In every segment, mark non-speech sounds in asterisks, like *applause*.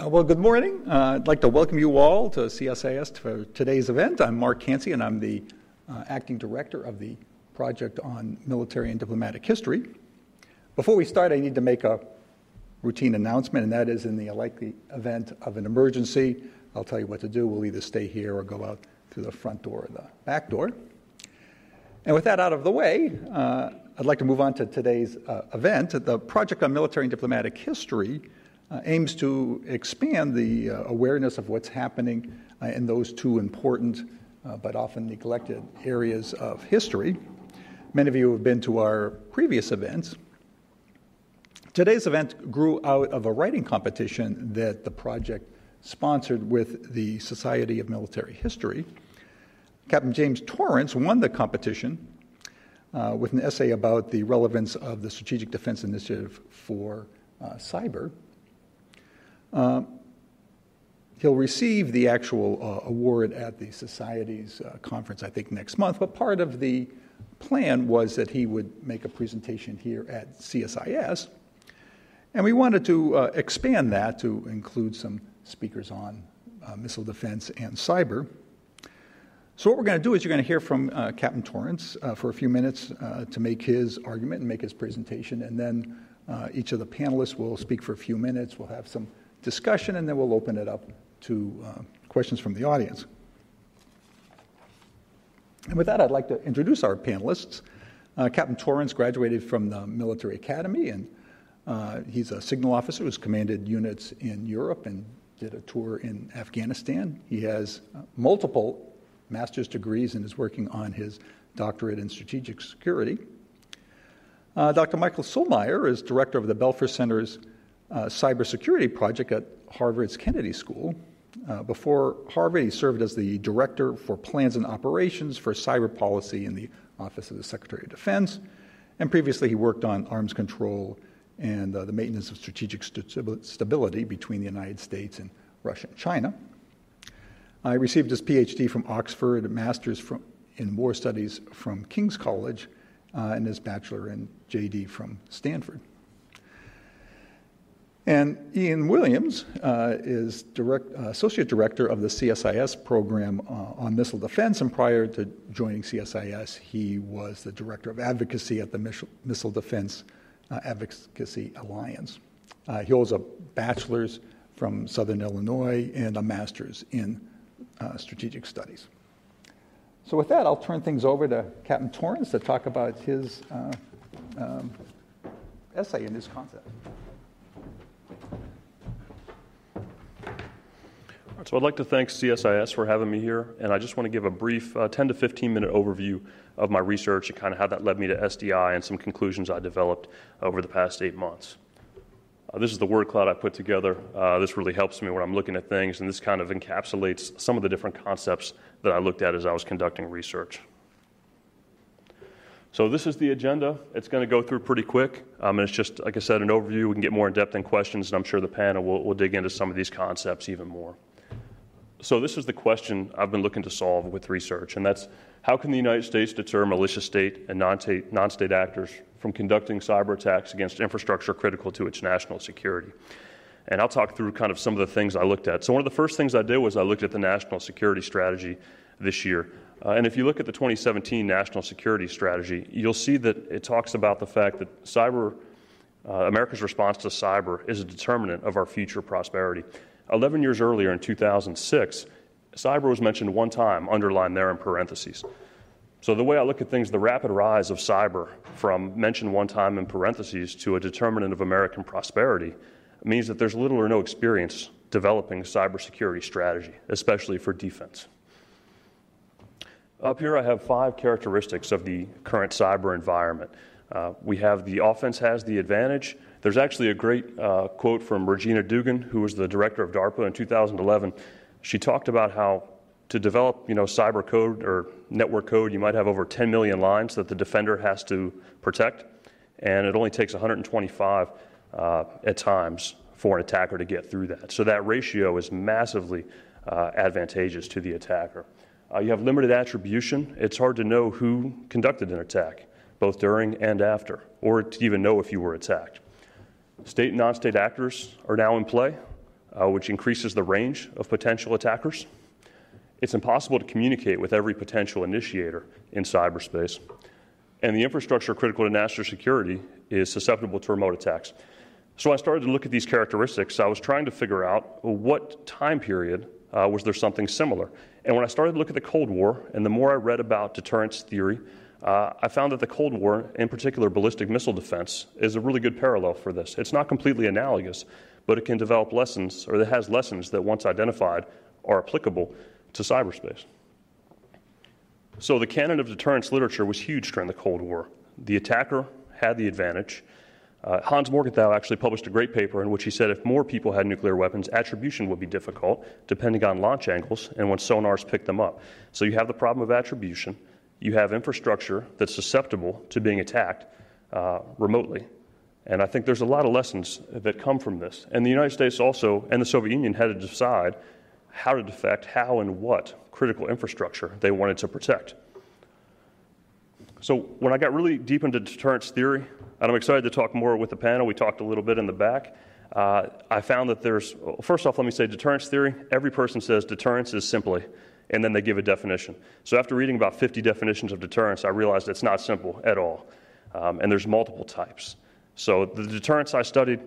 Uh, well, good morning. Uh, I'd like to welcome you all to CSIS for today's event. I'm Mark Cancian, and I'm the uh, acting director of the project on military and diplomatic history. Before we start, I need to make a routine announcement, and that is in the likely event of an emergency, I'll tell you what to do. We'll either stay here or go out through the front door or the back door. And with that out of the way, uh, I'd like to move on to today's uh, event. The Project on Military and Diplomatic History uh, aims to expand the uh, awareness of what's happening uh, in those two important uh, but often neglected areas of history. Many of you have been to our previous events. Today's event grew out of a writing competition that the project sponsored with the Society of Military History. Captain James Torrence won the competition uh, with an essay about the relevance of the Strategic Defense Initiative for uh, cyber. Uh, he'll receive the actual uh, award at the Society's uh, conference, I think, next month, but part of the plan was that he would make a presentation here at CSIS. And we wanted to uh, expand that to include some speakers on uh, missile defense and cyber. So, what we're going to do is you're going to hear from Captain Torrence for a few minutes to make his argument and make his presentation, and then uh, each of the panelists will speak for a few minutes. We'll have some discussion, and then we'll open it up to questions from the audience. And with that, I'd like to introduce our panelists. Captain Torrence graduated from the Military Academy and uh, he's a signal officer who's commanded units in Europe and did a tour in Afghanistan. He has uh, multiple master's degrees and is working on his doctorate in strategic security. Uh, Dr. Michael Sulmeyer is director of the Belfer Center's uh, cybersecurity project at Harvard's Kennedy School. Uh, before Harvard, he served as the director for plans and operations for cyber policy in the Office of the Secretary of Defense. And previously, he worked on arms control and uh, the maintenance of strategic st- stability between the United States and Russia and China. I received his PhD from Oxford, a master's from, in war studies from King's College, uh, and his bachelor in JD from Stanford. And Ian Williams uh, is direct, uh, associate director of the CSIS program uh, on missile defense, and prior to joining CSIS, he was the director of advocacy at the Missile Defense uh, Advocacy Alliance. Uh, he holds a bachelor's from Southern Illinois and a master's in uh, strategic studies. So, with that, I'll turn things over to Captain Torrence to talk about his um, essay and his concept. So I'd like to thank CSIS for having me here, and I just want to give a brief uh, 10 to 15 minute overview of my research and kind of how that led me to SDI and some conclusions I developed over the past eight months. Uh, this is the word cloud I put together. Uh, this really helps me when I'm looking at things, and this kind of encapsulates some of the different concepts that I looked at as I was conducting research. So this is the agenda. It's going to go through pretty quick, um, and it's just, like I said, an overview. We can get more in depth in questions, and I'm sure the panel will, will dig into some of these concepts even more. So, this is the question I've been looking to solve with research, and that's how can the United States deter malicious state and non state actors from conducting cyber attacks against infrastructure critical to its national security? And I'll talk through kind of some of the things I looked at. So, one of the first things I did was I looked at the national security strategy this year. Uh, and if you look at the 2017 national security strategy, you'll see that it talks about the fact that cyber, uh, America's response to cyber is a determinant of our future prosperity. 11 years earlier in 2006, cyber was mentioned one time, underlined there in parentheses. So, the way I look at things, the rapid rise of cyber from mentioned one time in parentheses to a determinant of American prosperity means that there's little or no experience developing cybersecurity strategy, especially for defense. Up here, I have five characteristics of the current cyber environment. Uh, we have the offense has the advantage, there's actually a great uh, quote from Regina Dugan, who was the director of DARPA in 2011. She talked about how to develop, you know, cyber code or network code, you might have over 10 million lines that the defender has to protect, and it only takes 125 uh, at times for an attacker to get through that. So that ratio is massively uh, advantageous to the attacker. Uh, you have limited attribution. It's hard to know who conducted an attack, both during and after, or to even know if you were attacked. State and non state actors are now in play. uh, which increases the range of potential attackers. It's impossible to communicate with every potential initiator in cyberspace. And the infrastructure critical to national security is susceptible to remote attacks. So I started to look at these characteristics. I was trying to figure out what time period uh, was there something similar. And when I started to look at the Cold War, and the more I read about deterrence theory, uh, I found that the Cold War, in particular ballistic missile defense, is a really good parallel for this. It's not completely analogous, but it can develop lessons, or it has lessons that once identified are applicable to cyberspace. So the canon of deterrence literature was huge during the Cold War. The attacker had the advantage. Uh, Hans Morgenthau actually published a great paper in which he said if more people had nuclear weapons, attribution would be difficult, depending on launch angles and when sonars pick them up. So you have the problem of attribution. You have infrastructure that's susceptible to being attacked uh, remotely. And I think there's a lot of lessons that come from this. And the United States also, and the Soviet Union, had to decide how to defect how and what critical infrastructure they wanted to protect. So when I got really deep into deterrence theory, and I'm excited to talk more with the panel, we talked a little bit in the back. Uh, I found that there's, first off, let me say deterrence theory, every person says deterrence is simply, and then they give a definition. So after reading about 50 definitions of deterrence, I realized it's not simple at all, um, and there's multiple types. So the deterrence I studied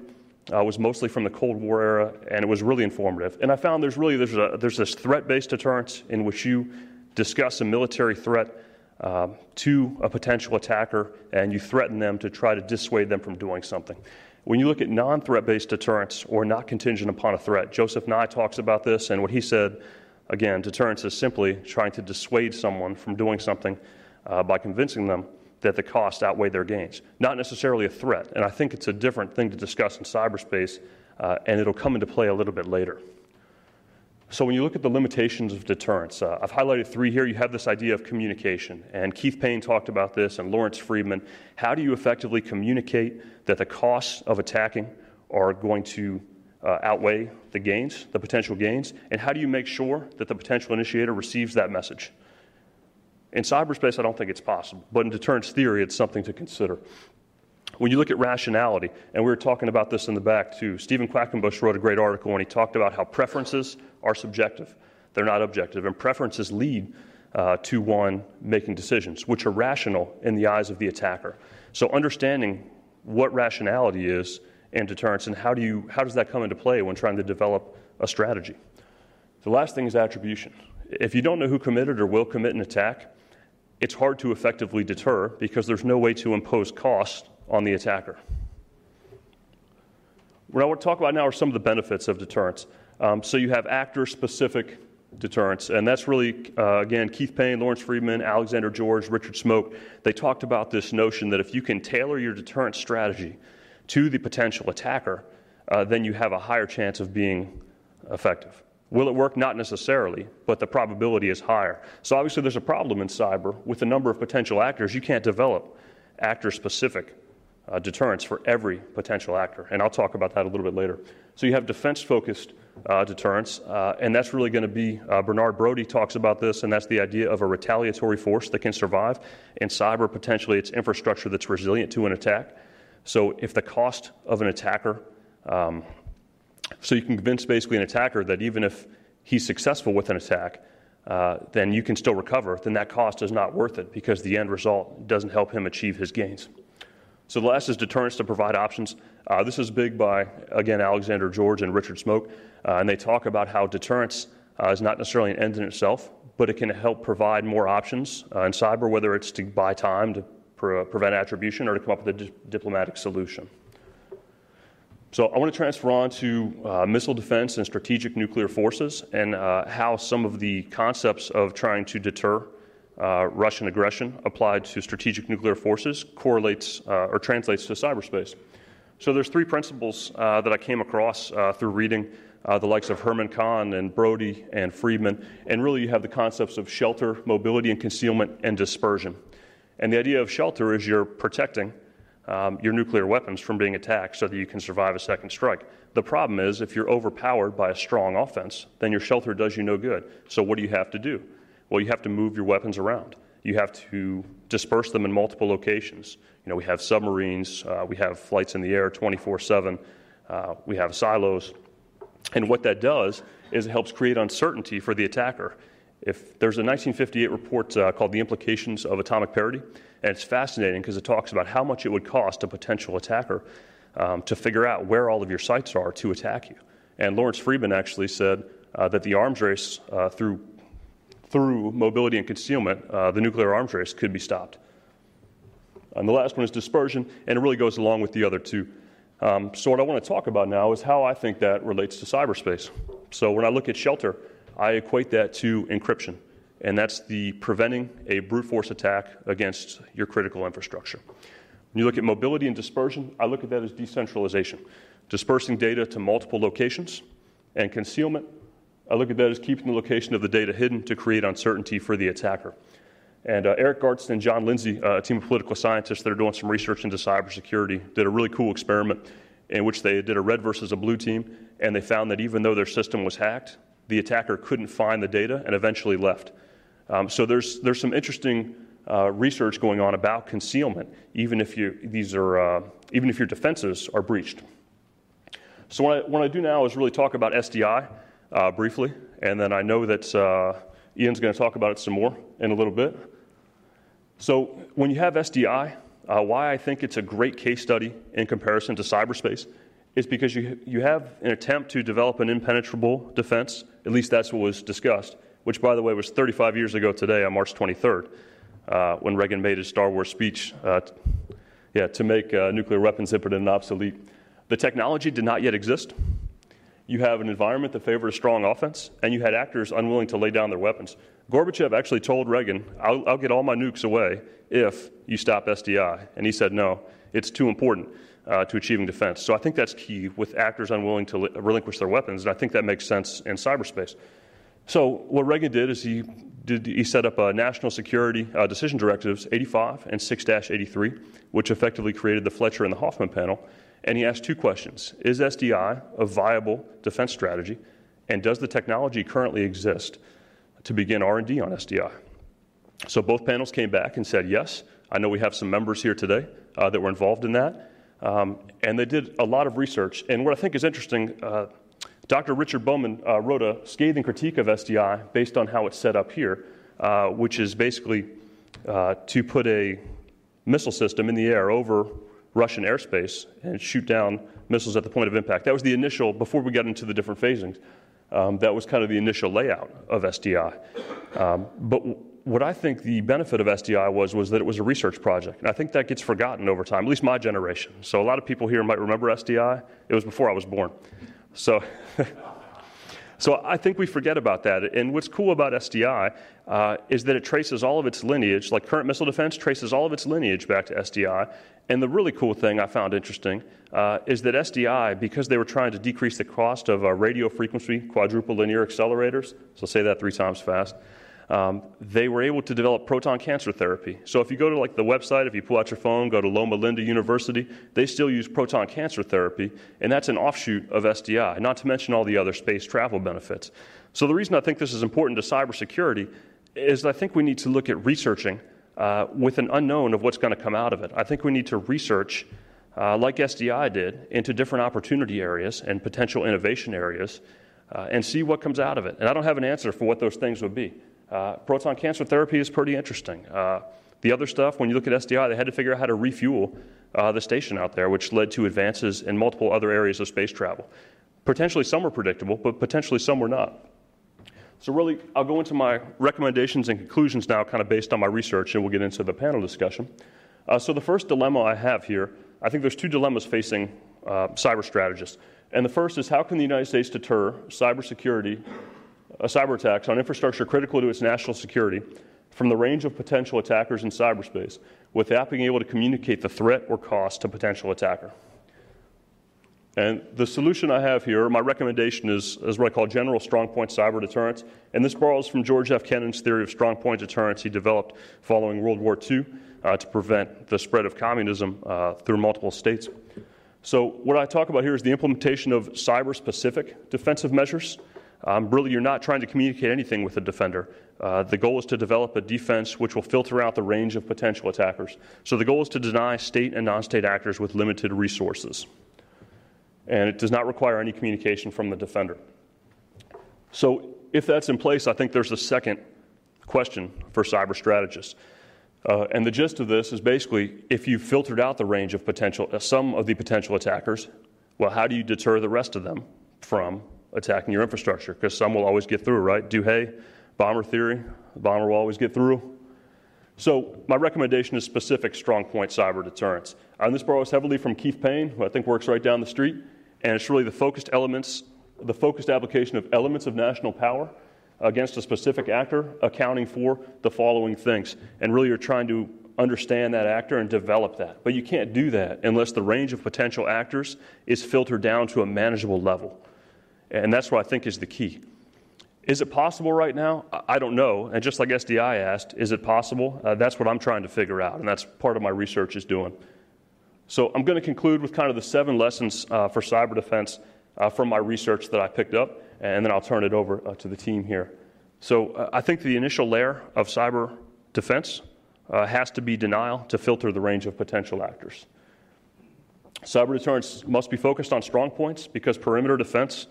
uh, was mostly from the Cold War era, and it was really informative. And I found there's really there's, a, there's this threat-based deterrence in which you discuss a military threat um, to a potential attacker, and you threaten them to try to dissuade them from doing something. When you look at non threat based deterrence or not contingent upon a threat, Joseph Nye talks about this, and what he said again, deterrence is simply trying to dissuade someone from doing something uh, by convincing them that the costs outweigh their gains, not necessarily a threat. And I think it's a different thing to discuss in cyberspace, uh, and it'll come into play a little bit later. So, when you look at the limitations of deterrence, uh, I've highlighted three here. You have this idea of communication, and Keith Payne talked about this, and Lawrence Freedman. How do you effectively communicate that the costs of attacking are going to uh, outweigh the gains, the potential gains? And how do you make sure that the potential initiator receives that message? In cyberspace, I don't think it's possible, but in deterrence theory, it's something to consider. When you look at rationality, and we were talking about this in the back too, Stephen Quackenbush wrote a great article and he talked about how preferences are subjective, they're not objective, and preferences lead uh, to one making decisions, which are rational in the eyes of the attacker. So, understanding what rationality is and deterrence, and how, do you, how does that come into play when trying to develop a strategy? The last thing is attribution. If you don't know who committed or will commit an attack, it's hard to effectively deter because there's no way to impose cost on the attacker. What I want to talk about now are some of the benefits of deterrence. Um, so you have actor specific deterrence, and that's really, uh, again, Keith Payne, Lawrence Freedman, Alexander George, Richard Smoke. They talked about this notion that if you can tailor your deterrence strategy to the potential attacker, uh, then you have a higher chance of being effective. Will it work? Not necessarily, but the probability is higher. So obviously, there's a problem in cyber with the number of potential actors. You can't develop actor specific uh, deterrence for every potential actor. And I'll talk about that a little bit later. So you have defense focused uh, deterrence, uh, and that's really going to be uh, Bernard Brodie talks about this, and that's the idea of a retaliatory force that can survive. In cyber, potentially it's infrastructure that's resilient to an attack. So if the cost of an attacker, um, so you can convince basically an attacker that even if he's successful with an attack, uh, then you can still recover, then that cost is not worth it because the end result doesn't help him achieve his gains. So the last is deterrence to provide options. Uh, this is big by, again, Alexander George and Richard Smoke, uh, and they talk about how deterrence uh, is not necessarily an end in itself, but it can help provide more options uh, in cyber, whether it's to buy time to pre- prevent attribution or to come up with a di- diplomatic solution. So I want to transfer on to uh, missile defense and strategic nuclear forces and uh, how some of the concepts of trying to deter uh, Russian aggression applied to strategic nuclear forces correlates uh, or translates to cyberspace. So there's three principles uh, that I came across uh, through reading uh, the likes of Herman Kahn and Brodie and Freedman, and really you have the concepts of shelter, mobility and concealment, and dispersion. And the idea of shelter is you're protecting um, your nuclear weapons from being attacked so that you can survive a second strike. The problem is if you're overpowered by a strong offense, then your shelter does you no good. So what do you have to do? Well, you have to move your weapons around. You have to disperse them in multiple locations. You know, we have submarines, uh, we have flights in the air 24 7, uh, we have silos. And what that does is it helps create uncertainty for the attacker. If there's a 1958 report uh, called The Implications of Atomic Parity, and it's fascinating because it talks about how much it would cost a potential attacker um, to figure out where all of your sites are to attack you. And Lawrence Freedman actually said uh, that the arms race uh, through, through mobility and concealment, uh, the nuclear arms race, could be stopped. And the last one is dispersion, and it really goes along with the other two. Um, so, what I want to talk about now is how I think that relates to cyberspace. So, when I look at shelter, I equate that to encryption, and that's the preventing a brute force attack against your critical infrastructure. When you look at mobility and dispersion, I look at that as decentralization, dispersing data to multiple locations, and concealment, I look at that as keeping the location of the data hidden to create uncertainty for the attacker. And uh, Erik Gartzke and Jon Lindsay, uh, a team of political scientists that are doing some research into cybersecurity, did a really cool experiment in which they did a red versus a blue team, and they found that even though their system was hacked, the attacker couldn't find the data and eventually left. Um, so there's there's some interesting uh, research going on about concealment, even if you these are uh, even if your defenses are breached. So what I, what I do now is really talk about SDI uh, briefly, and then I know that uh, Ian's going to talk about it some more in a little bit. So, when you have SDI, uh, why I think it's a great case study in comparison to cyberspace is because you, you have an attempt to develop an impenetrable defense. At least that's what was discussed, which, by the way, was 35 years ago today on March 23rd, uh, when Reagan made his Star Wars speech uh, t- yeah, to make uh, nuclear weapons impotent and obsolete. The technology did not yet exist. You have an environment that favored a strong offense, and you had actors unwilling to lay down their weapons. Gorbachev actually told Reagan, I'll, I'll get all my nukes away if you stop SDI. And he said, no, it's too important uh, to achieving defense. So I think that's key with actors unwilling to li- relinquish their weapons, and I think that makes sense in cyberspace. So what Reagan did is he did, he set up a national security uh, decision directives 85 and 6-83, which effectively created the Fletcher and the Hoffman panel. And he asked two questions Is SDI a viable defense strategy? And does the technology currently exist to begin R&D on SDI? So both panels came back and said yes. I know we have some members here today uh, that were involved in that. Um, and they did a lot of research. And what I think is interesting, uh, Dr. Richard Bowman uh, wrote a scathing critique of SDI based on how it's set up here, uh, which is basically uh, to put a missile system in the air over Russian airspace and shoot down missiles at the point of impact. That was the initial, before we got into the different phasings, um, that was kind of the initial layout of SDI. Um, but what I think the benefit of SDI was was that it was a research project, and I think that gets forgotten over time. At least my generation. So a lot of people here might remember SDI. It was before I was born. So. *laughs* So I think we forget about that. And what's cool about SDI uh, is that it traces all of its lineage, like current missile defense traces all of its lineage back to SDI. And the really cool thing I found interesting uh, is that SDI, because they were trying to decrease the cost of uh, radio frequency quadrupole linear accelerators, so say that three times fast, um, they were able to develop proton cancer therapy. So if you go to like the website, if you pull out your phone, go to Loma Linda University, they still use proton cancer therapy, and that's an offshoot of SDI, not to mention all the other space travel benefits. So the reason I think this is important to cybersecurity is I think we need to look at researching uh, with an unknown of what's going to come out of it. I think we need to research, uh, like SDI did, into different opportunity areas and potential innovation areas uh, and see what comes out of it. And I don't have an answer for what those things would be. Uh, proton cancer therapy is pretty interesting. Uh, the other stuff, when you look at SDI, they had to figure out how to refuel uh, the station out there, which led to advances in multiple other areas of space travel. Potentially some were predictable, but potentially some were not. So, really, I'll go into my recommendations and conclusions now, kind of based on my research, and we'll get into the panel discussion. Uh, so, the first dilemma I have here I think there's two dilemmas facing uh, cyber strategists. And the first is how can the United States deter cybersecurity, uh, cyber attacks on infrastructure critical to its national security from the range of potential attackers in cyberspace without being able to communicate the threat or cost to potential attacker? And the solution I have here, my recommendation is, is what I call general strong point cyber deterrence. And this borrows from George F. Kennan's theory of strong point deterrence he developed following World War II uh, to prevent the spread of communism uh, through multiple states. So, what I talk about here is the implementation of cyber specific defensive measures. Um, really, you're not trying to communicate anything with the defender. Uh, the goal is to develop a defense which will filter out the range of potential attackers. So, the goal is to deny state and non state actors with limited resources. and it does not require any communication from the defender. So, if that's in place, I think there's a second question for cyber strategists. Uh, and the gist of this is basically if you've filtered out the range of potential, uh, some of the potential attackers, well, how do you deter the rest of them from attacking your infrastructure? Because some will always get through, right? Douhet, bomber theory, bomber will always get through. So, my recommendation is specific strong point cyber deterrence. And this borrows heavily from Keith Payne, who I think works right down the street, and it's really the focused elements, the focused application of elements of national power against a specific actor, accounting for the following things. And really, you're trying to understand that actor and develop that. But you can't do that unless the range of potential actors is filtered down to a manageable level. And that's what I think is the key. Is it possible right now? I don't know. And just like SDI asked, is it possible? Uh, that's what I'm trying to figure out, and that's part of my research is doing. So I'm going to conclude with kind of the seven lessons uh, for cyber defense uh, from my research that I picked up, and then I'll turn it over uh, to the team here. So uh, I think the initial layer of cyber defense uh, has to be denial to filter the range of potential actors. Cyber deterrence must be focused on strong points because perimeter defense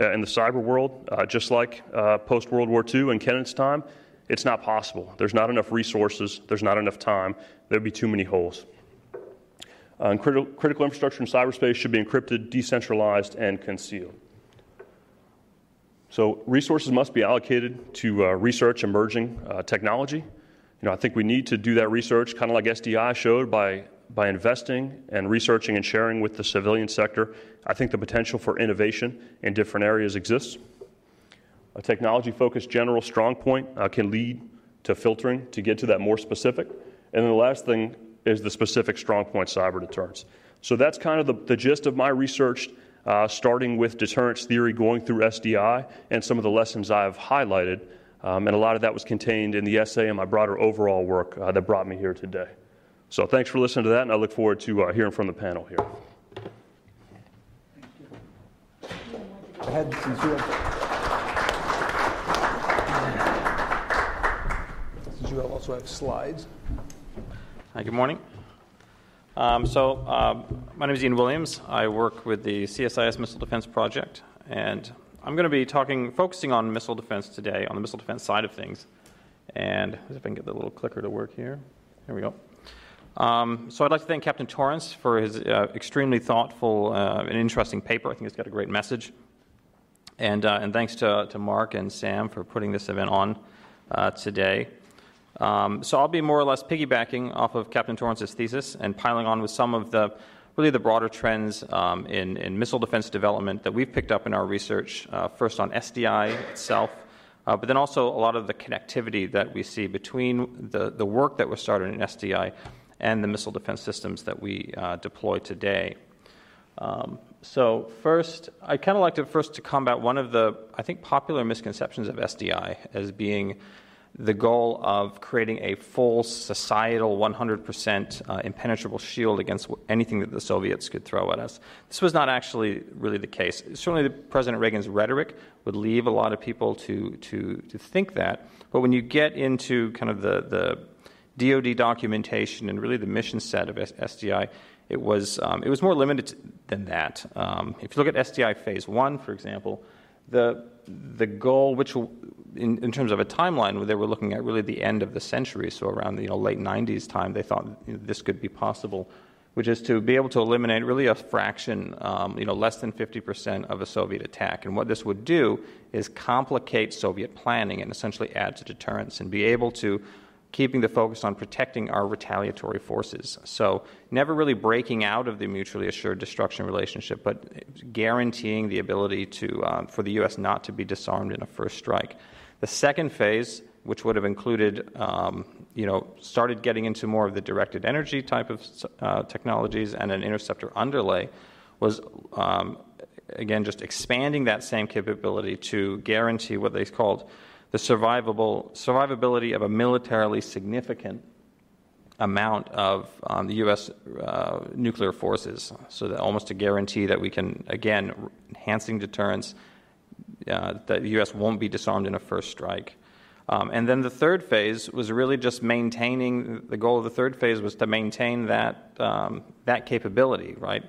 uh, in the cyber world, uh, just like uh, post World War II and Kennan's time, it's not possible. There's not enough resources, there's not enough time, there'd be too many holes. Uh, critical, infrastructure in cyberspace should be encrypted, decentralized, and concealed. So, resources must be allocated to uh, research emerging technology. You know, I think we need to do that research, kind of like SDI showed, by by investing and researching and sharing with the civilian sector, I think the potential for innovation in different areas exists. A technology focused general strong point uh, can lead to filtering to get to that more specific. And then the last thing is the specific strong point cyber deterrence. So that's kind of the, the gist of my research, uh, starting with deterrence theory, going through SDI, and some of the lessons I've highlighted. Um, and a lot of that was contained in the essay and my broader overall work uh, that brought me here today. So thanks for listening to that, and I look forward to uh, hearing from the panel here. Go ahead, since you have, since you also have slides. Hi, good morning. Um, so, uh, my name is Ian Williams. I work with the CSIS Missile Defense Project, and I'm going to be talking, focusing on missile defense today, on the missile defense side of things. And if I can get the little clicker to work here. Here we go. Um, so I'd like to thank Captain Torrence for his uh, extremely thoughtful uh, and interesting paper. I think it's got a great message. And, uh, and thanks to, to Mark and Sam for putting this event on uh, today. Um, so I'll be more or less piggybacking off of Captain Torrence's thesis and piling on with some of the really the broader trends um, in, in missile defense development that we've picked up in our research, uh, first on SDI itself, uh, but then also a lot of the connectivity that we see between the, the work that was started in SDI and the missile defense systems that we uh, deploy today. Um, so first, I kind of like to first to combat one of the I think popular misconceptions of SDI as being the goal of creating a full societal 100% uh, impenetrable shield against anything that the Soviets could throw at us. This was not actually really the case. Certainly, President Reagan's rhetoric would leave a lot of people to, to, to think that. But when you get into kind of the, the DoD documentation and really the mission set of SDI, it was um, it was more limited than that. Um, if you look at SDI Phase One, for example, the the goal, which in, in, terms of a timeline, they were looking at really the end of the century, so around the you know, late 90s time, they thought you know, this could be possible, which is to be able to eliminate really a fraction, um, you know, less than 50% of a Soviet attack. And what this would do is complicate Soviet planning and essentially add to deterrence and be able to keeping the focus on protecting our retaliatory forces. So, never really breaking out of the mutually assured destruction relationship, but guaranteeing the ability to, um, for the U.S. not to be disarmed in a first strike. The second phase, which would have included, um, you know, started getting into more of the directed energy type of uh, technologies and an interceptor underlay, was um, again just expanding that same capability to guarantee what they called the survivable, survivability of a militarily significant amount of um, the U.S. Uh, nuclear forces, so that almost a guarantee that we can, again, enhancing deterrence, uh, that the U.S. won't be disarmed in a first strike. Um, and then the third phase was really just maintaining. The goal of the third phase was to maintain that um, that capability, right?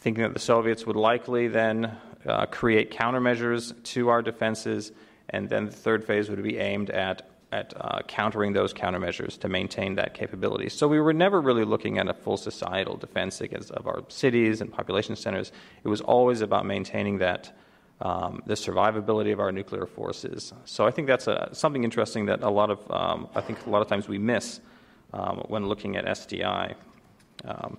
thinking that the Soviets would likely then uh, create countermeasures to our defenses, and then the third phase would be aimed at at uh, countering those countermeasures to maintain that capability. So we were never really looking at a full societal defense against of our cities and population centers. It was always about maintaining that um, the survivability of our nuclear forces. So I think that's a, something interesting that a lot of um, I think a lot of times we miss um, when looking at SDI. Um,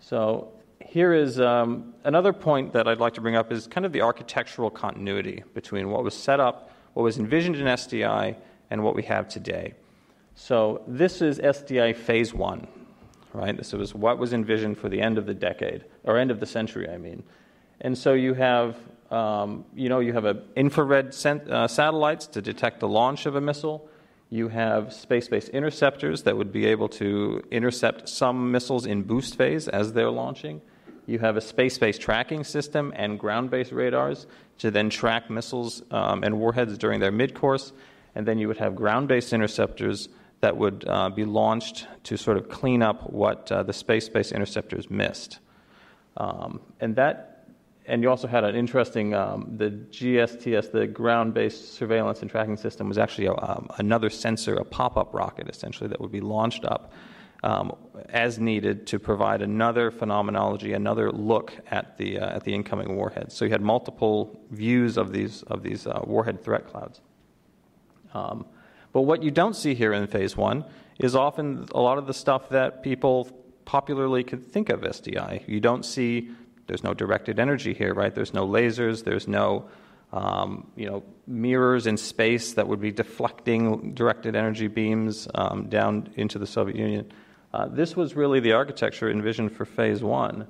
so here is um, another point that I'd like to bring up is kind of the architectural continuity between what was set up, what was envisioned in SDI, and what we have today. So this is SDI phase one, right? This was what was envisioned for the end of the decade, or end of the century, I mean. And so you have, um, you know, you have infrared uh, satellites to detect the launch of a missile. You have space-based interceptors that would be able to intercept some missiles in boost phase as they're launching. You have a space-based tracking system and ground-based radars to then track missiles um, and warheads during their mid-course and then you would have ground based interceptors that would uh, be launched to sort of clean up what uh, the space based interceptors missed. Um, and that and you also had an interesting um, the GSTS, the ground-based surveillance and tracking system, was actually a, um, another sensor, a pop-up rocket, essentially that would be launched up um, as needed to provide another phenomenology, another look at the uh, at the incoming warheads. So you had multiple views of these of these uh, warhead threat clouds. Um, but what you don't see here in phase one is often a lot of the stuff that people popularly could think of SDI. You don't see, there's no directed energy here, right? There's no lasers, there's no um, you know, mirrors in space that would be deflecting directed energy beams um, down into the Soviet Union. Uh, this was really the architecture envisioned for phase one.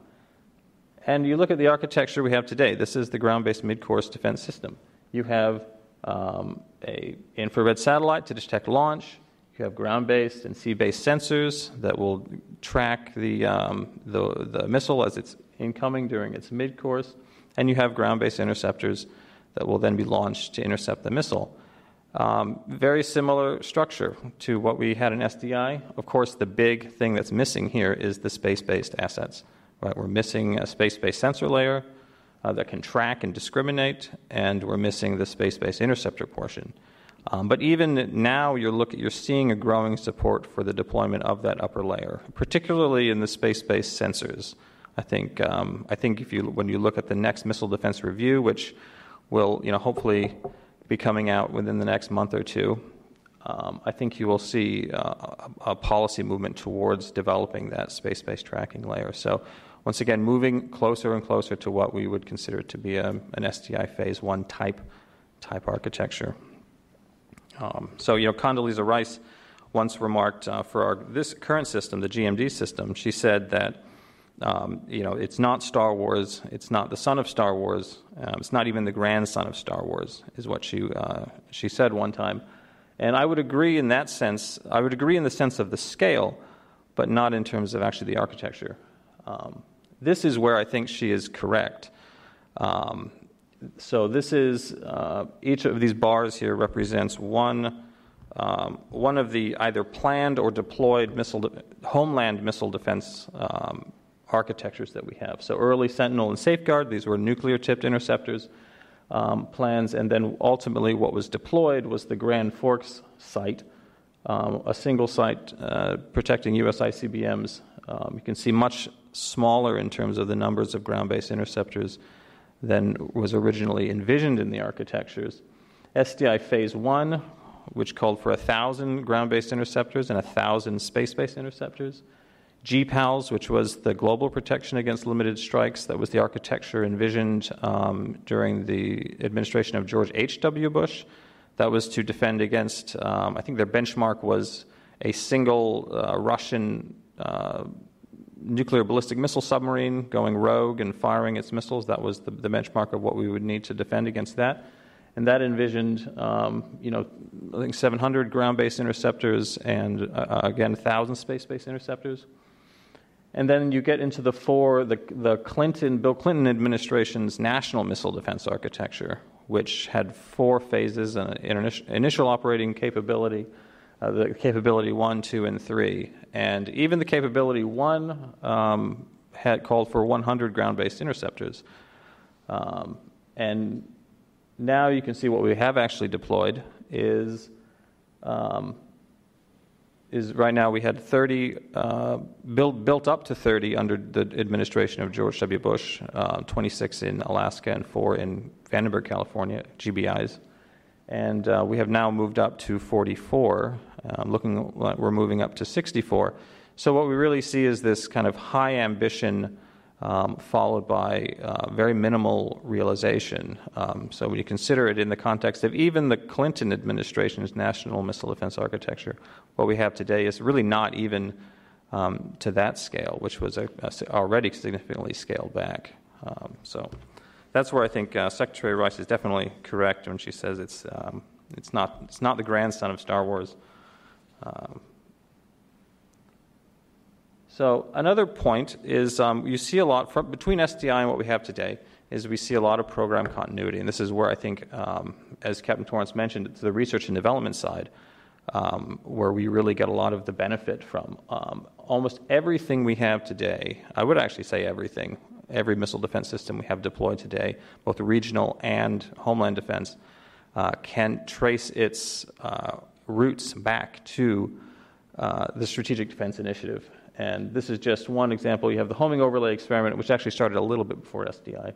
And you look at the architecture we have today. This is the ground based mid course defense system. You have um, a infrared satellite to detect launch. You have ground-based and sea-based sensors that will track the, um, the, the missile as it's incoming during its mid-course, and you have ground-based interceptors that will then be launched to intercept the missile. Um, very similar structure to what we had in SDI. Of course, the big thing that's missing here is the space-based assets. Right, we're missing a space-based sensor layer uh, that can track and discriminate, and we're missing the space-based interceptor portion. Um, but even now, you're, look, you're seeing a growing support for the deployment of that upper layer, particularly in the space-based sensors. I think, um, I think if you, when you look at the next missile defense review, which will you know, hopefully be coming out within the next month or two, um, I think you will see uh, a, a policy movement towards developing that space-based tracking layer. So once again, moving closer and closer to what we would consider to be a, an SDI phase one type, type architecture. Um, so, you know, Condoleezza Rice once remarked uh, for our, this current system, the GMD system, she said that, um, you know, it's not Star Wars, it's not the son of Star Wars, um, it's not even the grandson of Star Wars, is what she, uh, she said one time. And I would agree in that sense, I would agree in the sense of the scale, but not in terms of actually the architecture. Um, this is where I think she is correct. Um, so this is uh, each of these bars here represents one um, one of the either planned or deployed missile de- homeland missile defense um, architectures that we have. So early Sentinel and Safeguard, these were nuclear tipped interceptors um, plans, and then ultimately what was deployed was the Grand Forks site, um, a single site uh, protecting U.S. ICBMs. Um, you can see much smaller in terms of the numbers of ground based interceptors than was originally envisioned in the architectures. SDI Phase 1, which called for 1,000 ground based interceptors and 1,000 space based interceptors. GPALS, which was the global protection against limited strikes, that was the architecture envisioned um, during the administration of George H.W. Bush. That was to defend against, um, I think their benchmark was a single uh, Russian uh, nuclear ballistic missile submarine going rogue and firing its missiles. That was the, the benchmark of what we would need to defend against that. And that envisioned, um, you know, I think 700 ground-based interceptors and uh, uh again 1,000 space-based interceptors. And then you get into the four, the, the Clinton, Bill Clinton administration's national missile defense architecture, which had four phases: an initial operating capability, uh, the capability one, two, and three. And even the capability one um, had called for 100 ground based interceptors. Um, and now you can see what we have actually deployed is. Um, is right now we had 30 uh, built built up to 30 under the administration of George W. Bush, uh, 26 in Alaska and four in Vandenberg, California, GBIs, and uh, we have now moved up to 44. Um, looking like we're moving up to 64. So what we really see is this kind of high ambition um, followed by uh, very minimal realization. Um, so when you consider it in the context of even the Clinton administration's national missile defense architecture, what we have today is really not even um, to that scale, which was a, a already significantly scaled back. Um, so that's where I think uh, Secretary Rice is definitely correct when she says it's um, it's not it's not the grandson of Star Wars. Um, so another point is um, you see a lot from, between SDI and what we have today is we see a lot of program continuity, and this is where I think, um, as Captain Torrence mentioned, it's the research and development side um, where we really get a lot of the benefit from. Um, almost everything we have today, I would actually say everything, every missile defense system we have deployed today, both regional and homeland defense, uh, can trace its uh, roots back to uh, the Strategic Defense Initiative and this is just one example. You have the homing overlay experiment, which actually started a little bit before SDI.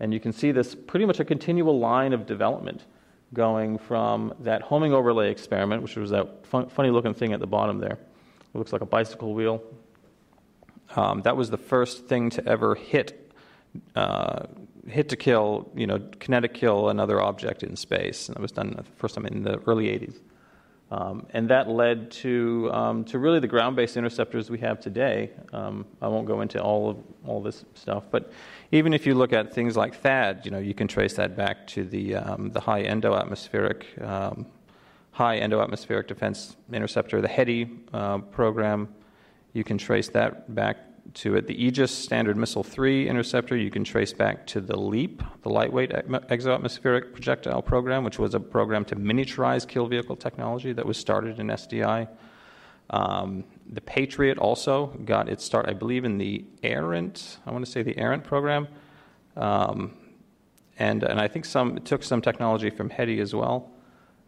And you can see this pretty much a continual line of development going from that homing overlay experiment, which was that fun, funny looking thing at the bottom there. It looks like a bicycle wheel. Um, that was the first thing to ever hit, uh, hit to kill, you know, kinetic kill another object in space. And that was done the first time in the early 80s. Um, and that led to, um, to really the ground based interceptors we have today. Um, I won't go into all of all this stuff, but even if you look at things like THAAD, you know, you can trace that back to the, um, the high endoatmospheric, um, high endoatmospheric defense interceptor, the HEDI uh, program. You can trace that back to it. The Aegis Standard Missile 3 interceptor, you can trace back to the LEAP, the Lightweight Exoatmospheric Projectile Program, which was a program to miniaturize kill vehicle technology that was started in SDI. Um, the Patriot also got its start, I believe, in the ERINT, I want to say the ERINT program. Um, and, and I think some, it took some technology from HEDI as well.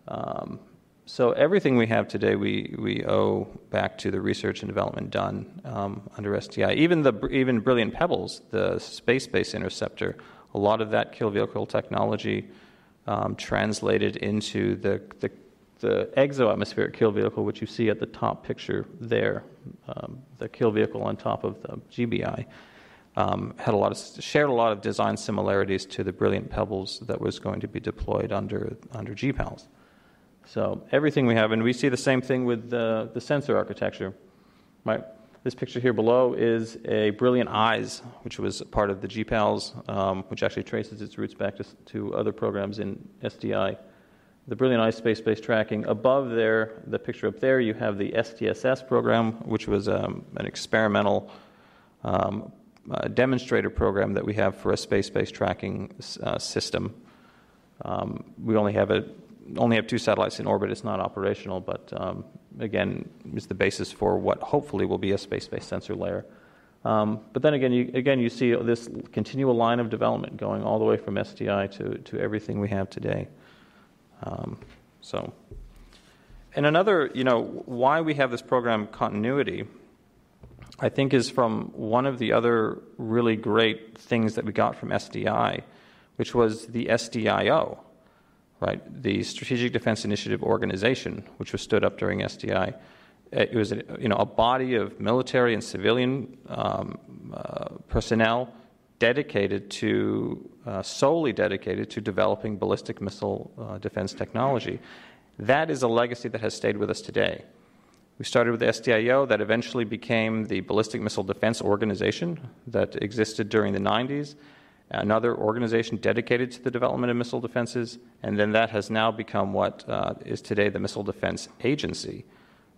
Um, so everything we have today, we, we owe back to the research and development done um, under SDI. Even the even Brilliant Pebbles, the space-based interceptor, a lot of that kill vehicle technology um, translated into the, the the exo-atmospheric kill vehicle, which you see at the top picture there, um, the kill vehicle on top of the GBI, um, had a lot of shared a lot of design similarities to the Brilliant Pebbles that was going to be deployed under under GPALS. So everything we have, and we see the same thing with the, the sensor architecture. This picture here below is a Brilliant Eyes, which was part of the GPALS, um, which actually traces its roots back to, to other programs in SDI. The Brilliant Eyes space-based tracking. Above there, the picture up there, you have the STSS program, which was um, an experimental um, uh, demonstrator program that we have for a space-based tracking uh, system. Um, we only have a only have two satellites in orbit. It's not operational, but um, again, is the basis for what hopefully will be a space-based sensor layer. Um, but then again, you, again, you see this continual line of development going all the way from SDI to, to everything we have today. Um, so, and another, you know, why we have this program continuity, I think, is from one of the other really great things that we got from SDI, which was the SDIO right? The Strategic Defense Initiative Organization, which was stood up during SDI, it was a, you know a body of military and civilian um, uh, personnel dedicated to uh, solely dedicated to developing ballistic missile uh, defense technology. That is a legacy that has stayed with us today. We started with the SDIO, that eventually became the Ballistic Missile Defense Organization that existed during the 90s another organization dedicated to the development of missile defenses, and then that has now become what uh, is today the Missile Defense Agency.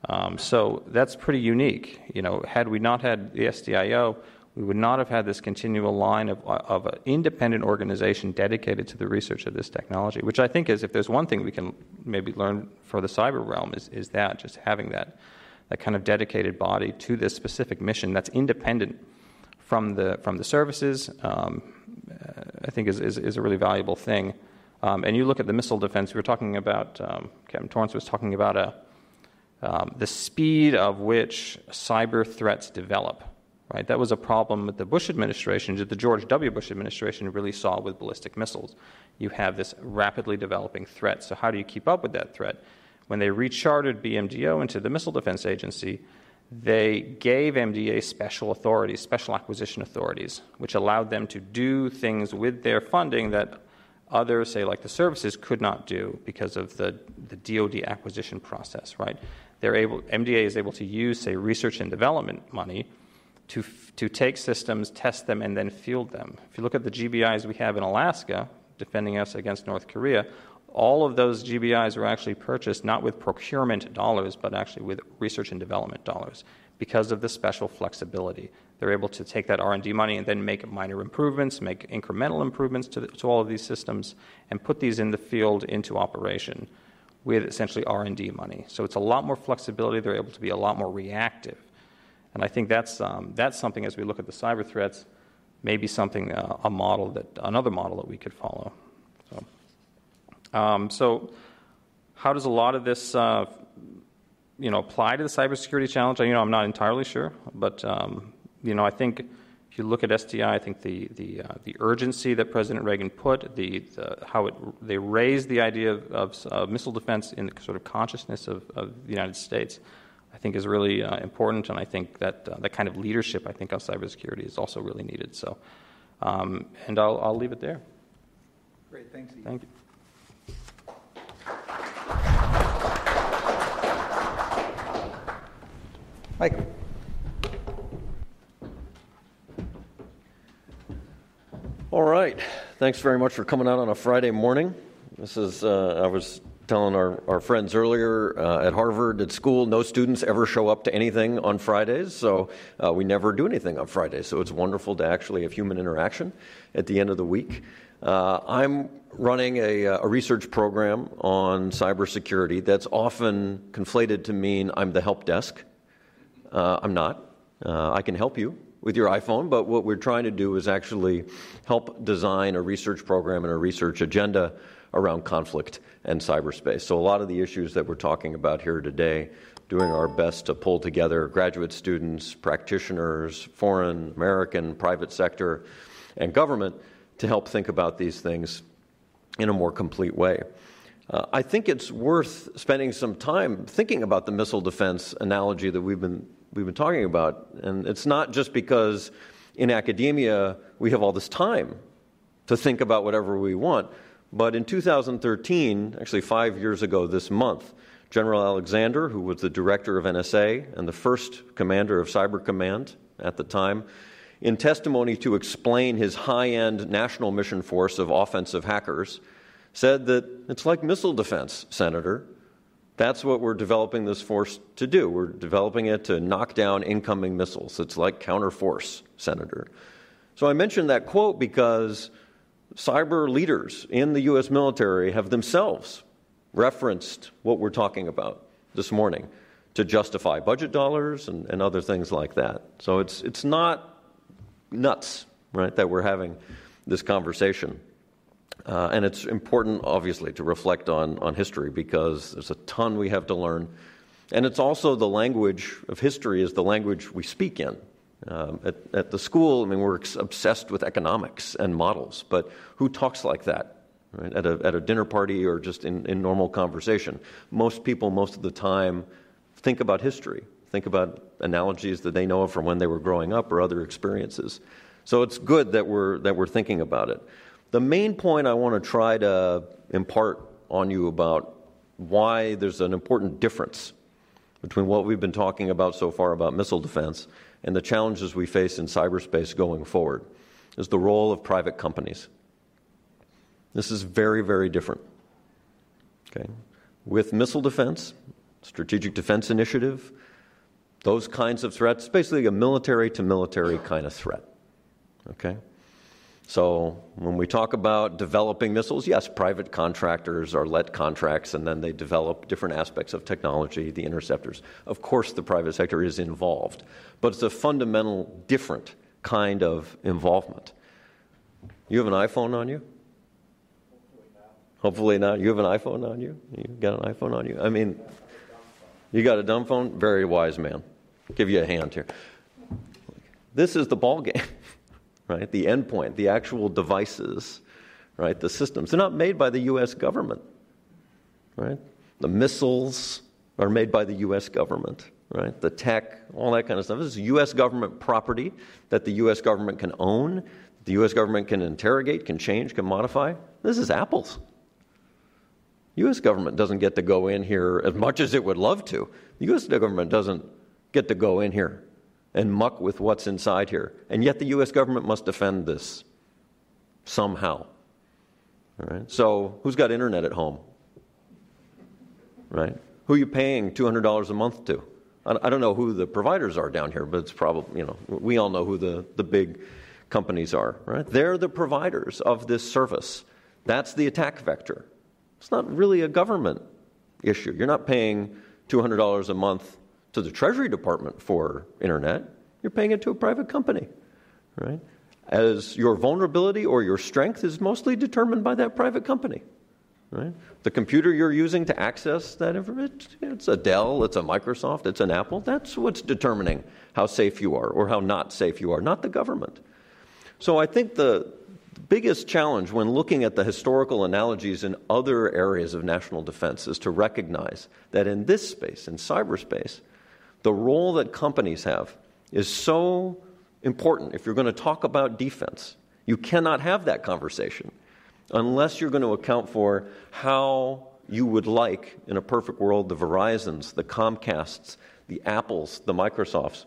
Um, so that's pretty unique. You know, had we not had the SDIO, we would not have had this continual line of, of an independent organization dedicated to the research of this technology, which I think is, if there's one thing we can maybe learn for the cyber realm, is, is that, just having that, that kind of dedicated body to this specific mission that's independent from the from the services, um, I think is, is, is a really valuable thing. Um, and you look at the missile defense. We were talking about um, Captain Torrence was talking about a, um, the speed of which cyber threats develop. Right, that was a problem that the Bush administration. The George W. Bush administration really saw with ballistic missiles. You have this rapidly developing threat. So how do you keep up with that threat? When they rechartered BMDO into the Missile Defense Agency, they gave MDA special authorities, special acquisition authorities, which allowed them to do things with their funding that others, say like the services, could not do because of the, the DoD acquisition process, right? They're able, MDA is able to use, say, research and development money to, to take systems, test them, and then field them. If you look at the GBIs we have in Alaska, defending us against North Korea, all of those GBIs were actually purchased not with procurement dollars, but actually with research and development dollars because of the special flexibility. They're able to take that R&D money and then make minor improvements, make incremental improvements to, the, to all of these systems, and put these in the field into operation with essentially R&D money. So it's a lot more flexibility. They're able to be a lot more reactive. And I think that's, um, that's something as we look at the cyber threats, maybe something, uh, a model that, another model that we could follow. So, um, so how does a lot of this, uh, you know, apply to the cybersecurity challenge? You know, I'm not entirely sure, but um, you know, I think if you look at SDI, I think the the uh, the urgency that President Reagan put, the, the how it they raised the idea of, of uh, missile defense in the sort of consciousness of, of the United States, I think is really uh, important, and I think that uh, that kind of leadership, I think, on cybersecurity is also really needed. So, um, and I'll I'll leave it there. Great, thanks. Ian. Thank you. Michael. All right. Thanks very much for coming out on a Friday morning. This is, uh, I was telling our, our friends earlier uh, at Harvard, at school, no students ever show up to anything on Fridays, so uh, we never do anything on Fridays. So it's wonderful to actually have human interaction at the end of the week. Uh, I'm running a, a, research program on cybersecurity that's often conflated to mean I'm the help desk. Uh, I'm not. Uh, I can help you with your iPhone, but what we're trying to do is actually help design a research program and a research agenda around conflict and cyberspace. So, a lot of the issues that we're talking about here today, doing our best to pull together graduate students, practitioners, foreign, American, private sector, and government to help think about these things in a more complete way. Uh, I think it's worth spending some time thinking about the missile defense analogy that we've been we've been talking about. And it's not just because in academia we have all this time to think about whatever we want, but in 2013, actually five years ago this month, General Alexander, who was the director of NSA and the first commander of Cyber Command at the time, in testimony to explain his high end national mission force of offensive hackers, said that it's like missile defense, Senator. That's what we're developing this force to do. We're developing it to knock down incoming missiles. It's like counterforce, Senator. So I mentioned that quote because cyber leaders in the U.S. military have themselves referenced what we're talking about this morning to justify budget dollars and, and other things like that. So it's, it's not nuts, right, that we're having this conversation. Uh, and it's important, obviously, to reflect on, on history because there's a ton we have to learn. And it's also the language of history is the language we speak in. Um, at, at, the school, I mean, we're obsessed with economics and models, but who talks like that right? at, a, at a dinner party or just in, in normal conversation? Most people, most of the time, think about history, think about analogies that they know of from when they were growing up or other experiences. So it's good that we're, that we're thinking about it. The main point I want to try to impart on you about why there's an important difference between what we've been talking about so far about missile defense and the challenges we face in cyberspace going forward is the role of private companies. This is very, very different. Okay? With missile defense, strategic defense initiative, those kinds of threats, basically a military to military kind of threat. Okay? So when we talk about developing missiles, yes, private contractors are let contracts and then they develop different aspects of technology, the interceptors. Of course, the private sector is involved, but it's a fundamental different kind of involvement. You have an iPhone on you? Hopefully not. You have an iPhone on you? You got an iPhone on you? I mean, you got a dumb phone? Very wise man. Give you a hand here. This is the ball game, *laughs* right? The endpoint, the actual devices, right? The systems. They're not made by the U.S. government, right? The missiles are made by the U.S. government, right? The tech, all that kind of stuff. This is U.S. government property that the U.S. government can own, the U.S. government can interrogate, can change, can modify. This is Apple's. U.S. government doesn't get to go in here as much as it would love to. The U.S. government doesn't get to go in here and muck with what's inside here. And yet the U.S. government must defend this somehow. All right? So, who's got internet at home? Right? Who are you paying $200 a month to? I don't know who the providers are down here, but it's probably, you know, we all know who the, the big companies are, right? They're the providers of this service. That's the attack vector. It's not really a government issue. You're not paying $200 a month to the Treasury Department for internet. You're paying it to a private company, right? As your vulnerability or your strength is mostly determined by that private company, right? The computer you're using to access that information, it's a Dell, it's a Microsoft, it's an Apple. That's what's determining how safe you are or how not safe you are, not the government. So I think the, the biggest challenge when looking at the historical analogies in other areas of national defense is to recognize that in this space, in cyberspace, the role that companies have is so important. If you're going to talk about defense, you cannot have that conversation unless you're going to account for how you would like, in a perfect world, the Verizons, the Comcasts, the Apples, the Microsofts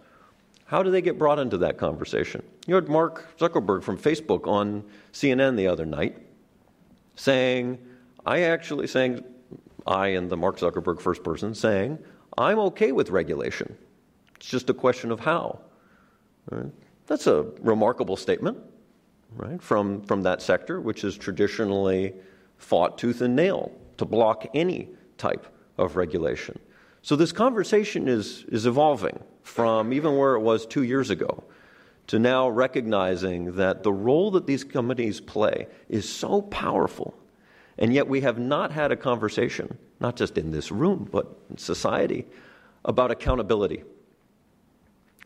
how do they get brought into that conversation? You had Mark Zuckerberg from Facebook on CNN the other night saying, I actually saying, I and the Mark Zuckerberg first person saying, I'm okay with regulation. It's just a question of how. Right? That's a remarkable statement, right, from, from that sector, which is traditionally fought tooth and nail to block any type of regulation. So this conversation is, is evolving from even where it was two years ago to now recognizing that the role that these companies play is so powerful. And yet we have not had a conversation, not just in this room, but in society, about accountability.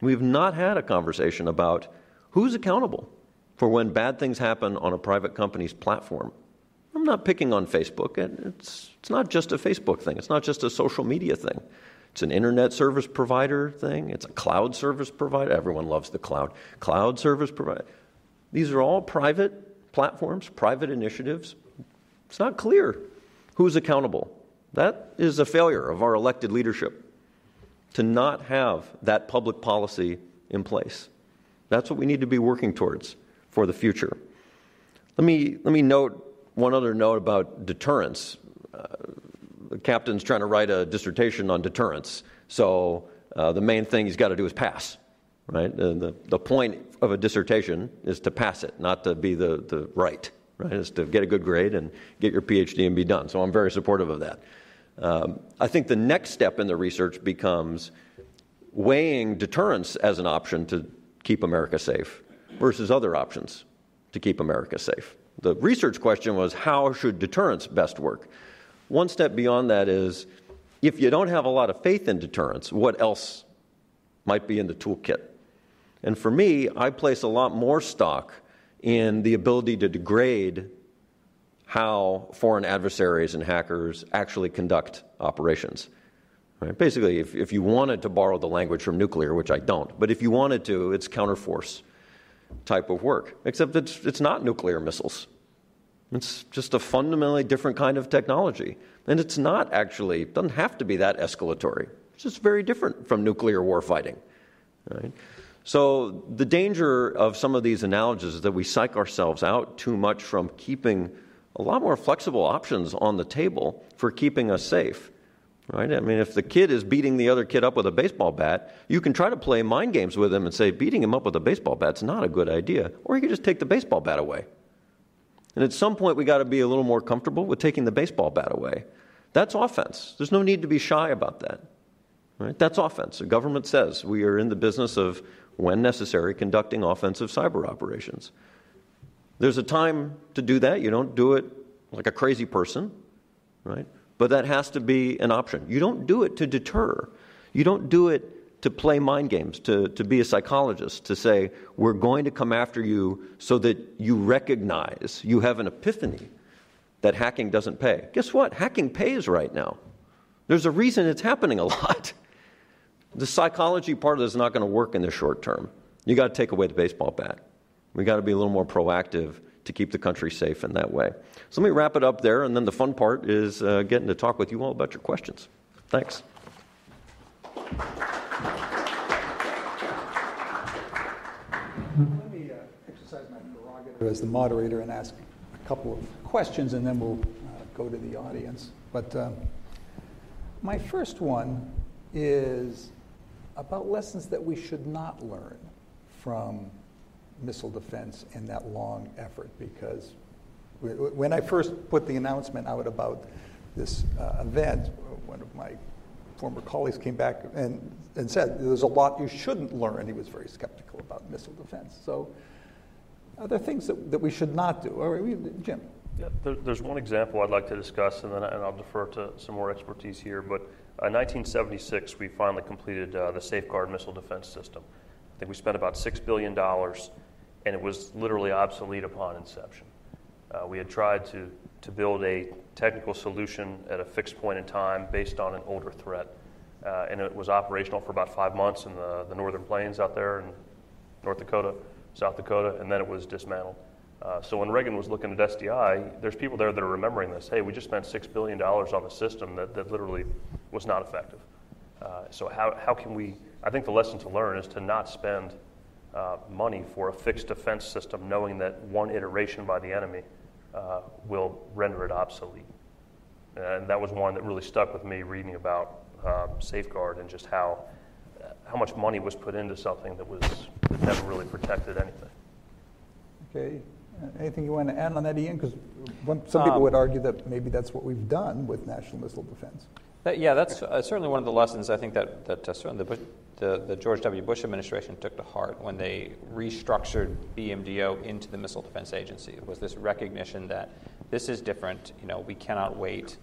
We've not had a conversation about who's accountable for when bad things happen on a private company's platform. I'm not picking on Facebook. and It's, it's not just a Facebook thing, it's not just a social media thing. It's an internet service provider thing, it's a cloud service provider. Everyone loves the cloud. Cloud service provider. These are all private platforms, private initiatives. It's not clear who's accountable. That is a failure of our elected leadership to not have that public policy in place. That's what we need to be working towards for the future. Let me, let me note one other note about deterrence. Uh, the captain's trying to write a dissertation on deterrence. So uh, the main thing he's got to do is pass, right? The, the point of a dissertation is to pass it, not to be the, the right, right? It's to get a good grade and get your PhD and be done. So I'm very supportive of that. Um, I think the next step in the research becomes weighing deterrence as an option to keep America safe versus other options to keep America safe. The research question was how should deterrence best work? One step beyond that is if you don't have a lot of faith in deterrence, what else might be in the toolkit? And for me, I place a lot more stock in the ability to degrade how foreign adversaries and hackers actually conduct operations. Right? Basically, if, if you wanted to borrow the language from nuclear, which I don't, but if you wanted to, it's counterforce type of work, except it's, it's not nuclear missiles. It's just a fundamentally different kind of technology. And it's not actually, it doesn't have to be that escalatory. It's just very different from nuclear warfighting. Right? So the danger of some of these analogies is that we psych ourselves out too much from keeping a lot more flexible options on the table for keeping us safe. Right? I mean, if the kid is beating the other kid up with a baseball bat, you can try to play mind games with him and say, beating him up with a baseball bat's not a good idea. Or you can just take the baseball bat away. And at some point, we got to be a little more comfortable with taking the baseball bat away. That's offense. There's no need to be shy about that. Right? That's offense. The government says we are in the business of when necessary, conducting offensive cyber operations. There's a time to do that. You don't do it like a crazy person, right? But that has to be an option. You don't do it to deter. You don't do it to play mind games, to, to be a psychologist, to say, we're going to come after you so that you recognize, you have an epiphany that hacking doesn't pay. Guess what? Hacking pays right now. There's a reason it's happening a *laughs* lot. The psychology part of this is not going to work in the short term. You got to take away the baseball bat. We got to be a little more proactive to keep the country safe in that way. So let me wrap it up there, and then the fun part is uh, getting to talk with you all about your questions. Thanks. Let me uh, exercise my prerogative as the moderator and ask a couple of questions, and then we'll uh, go to the audience. But uh, my first one is about lessons that we should not learn from missile defense in that long effort because when I first put the announcement out about this uh, event, one of my former colleagues came back and, and said, There's a lot you shouldn't learn. He was very skeptical about missile defense. So, are there things that, that we should not do? Or, Jim? Yeah, there, there's one example I'd like to discuss, and then and I'll defer to some more expertise here. But uh, in 1976, we finally completed uh, the Safeguard Missile Defense System. I think we spent about $6 billion, and it was literally obsolete upon inception. Uh, we had tried to, to build a technical solution at a fixed point in time based on an older threat, uh, and it was operational for about five months in the, the northern plains out there in North Dakota, South Dakota, and then it was dismantled. Uh, so when Reagan was looking at SDI, there's people there that are remembering this. Hey, we just spent $6 billion on a system that, that literally was not effective. Uh, so how, how can we, I think the lesson to learn is to not spend uh, money for a fixed defense system knowing that one iteration by the enemy uh, will render it obsolete. And that was one that really stuck with me reading about um, Safeguard and just how, how much money was put into something that, was, that never really protected anything. Okay. Anything you want to add on that, Ian? Because some people um, would argue that maybe that's what we've done with national missile defense. That, yeah, that's uh, certainly one of the lessons I think that, that uh, certainly the, the, the, George W. Bush administration took to heart when they restructured BMDO into the Missile Defense Agency. It was this recognition that this is different. You know, we cannot wait,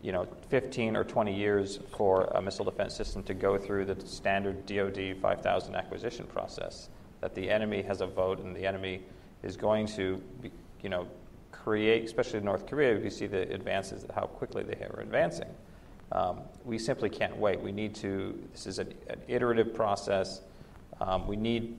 you know, 15 or 20 years for a missile defense system to go through the standard DoD 5000 acquisition process. That the enemy has a vote and the enemy is going to, be, you know, create, especially North Korea, if you see the advances, how quickly they are advancing. Um, we simply can't wait. We need to, this is an, an iterative process. Um, we need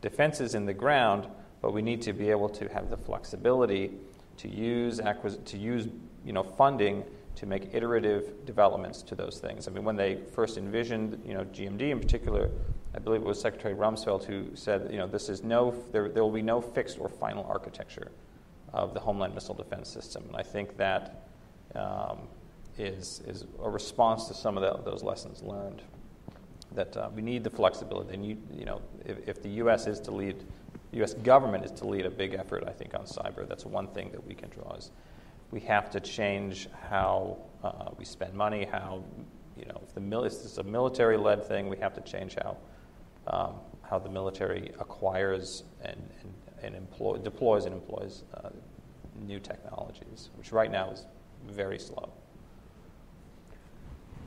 defenses in the ground, but we need to be able to have the flexibility to use, acquis- to use you know, funding to make iterative developments to those things. I mean, when they first envisioned, you know, GMD in particular, I believe it was Secretary Rumsfeld who said, you know, this is no, there, there will be no fixed or final architecture of the Homeland Missile Defense System. And I think that um, is is a response to some of the, those lessons learned. That uh, we need the flexibility. And you, you know, if, if the U.S. is to lead, U.S. government is to lead a big effort, I think, on cyber, that's one thing that we can draw is we have to change how uh, we spend money, how, you know, if the mil- if this is a military-led thing, we have to change how um, how the military acquires and, and, and employ, deploys and employs uh, new technologies, which right now is very slow.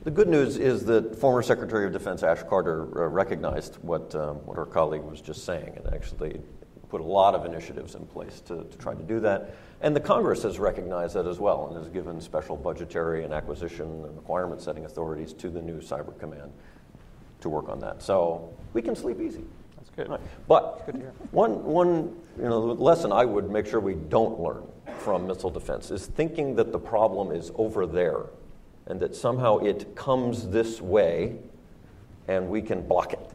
The good news is that former Secretary of Defense Ash Carter uh, recognized what, um, what our colleague was just saying and actually put a lot of initiatives in place to, to try to do that. And the Congress has recognized that as well and has given special budgetary and acquisition and requirement setting authorities to the new Cyber Command to work on that. So we can sleep easy. That's good. Right. But good one, one you know, lesson I would make sure we don't learn from missile defense is thinking that the problem is over there and that somehow it comes this way and we can block it.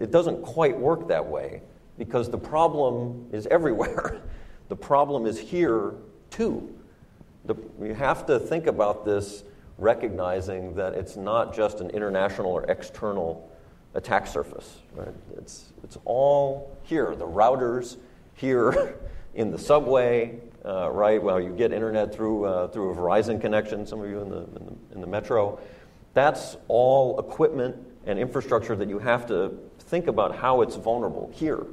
It doesn't quite work that way because the problem is everywhere. *laughs* the problem is here too. The, you have to think about this recognizing that it's not just an international or external attack surface. Right? It's, it's all here. The routers here *laughs* in the subway, uh, right? Well, you get internet through, uh, through a Verizon connection, some of you in the, in the, in the metro. That's all equipment and infrastructure that you have to think about how it's vulnerable here,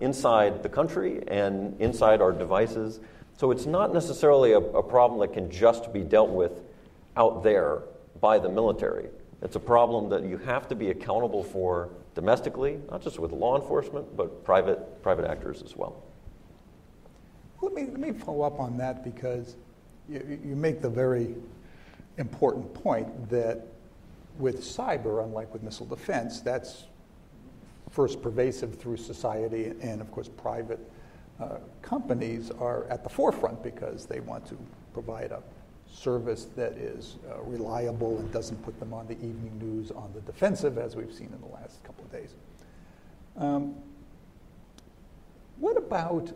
inside the country and inside our devices. So it's not necessarily a, a problem that can just be dealt with out there by the military. It's a problem that you have to be accountable for domestically, not just with law enforcement, but private, private actors as well. Let me, let me follow up on that because you, you make the very important point that with cyber, unlike with missile defense, that's first pervasive through society, and of course, private uh, companies are at the forefront because they want to provide a service that is uh, reliable and doesn't put them on the evening news on the defensive, as we've seen in the last couple of days. Um, what about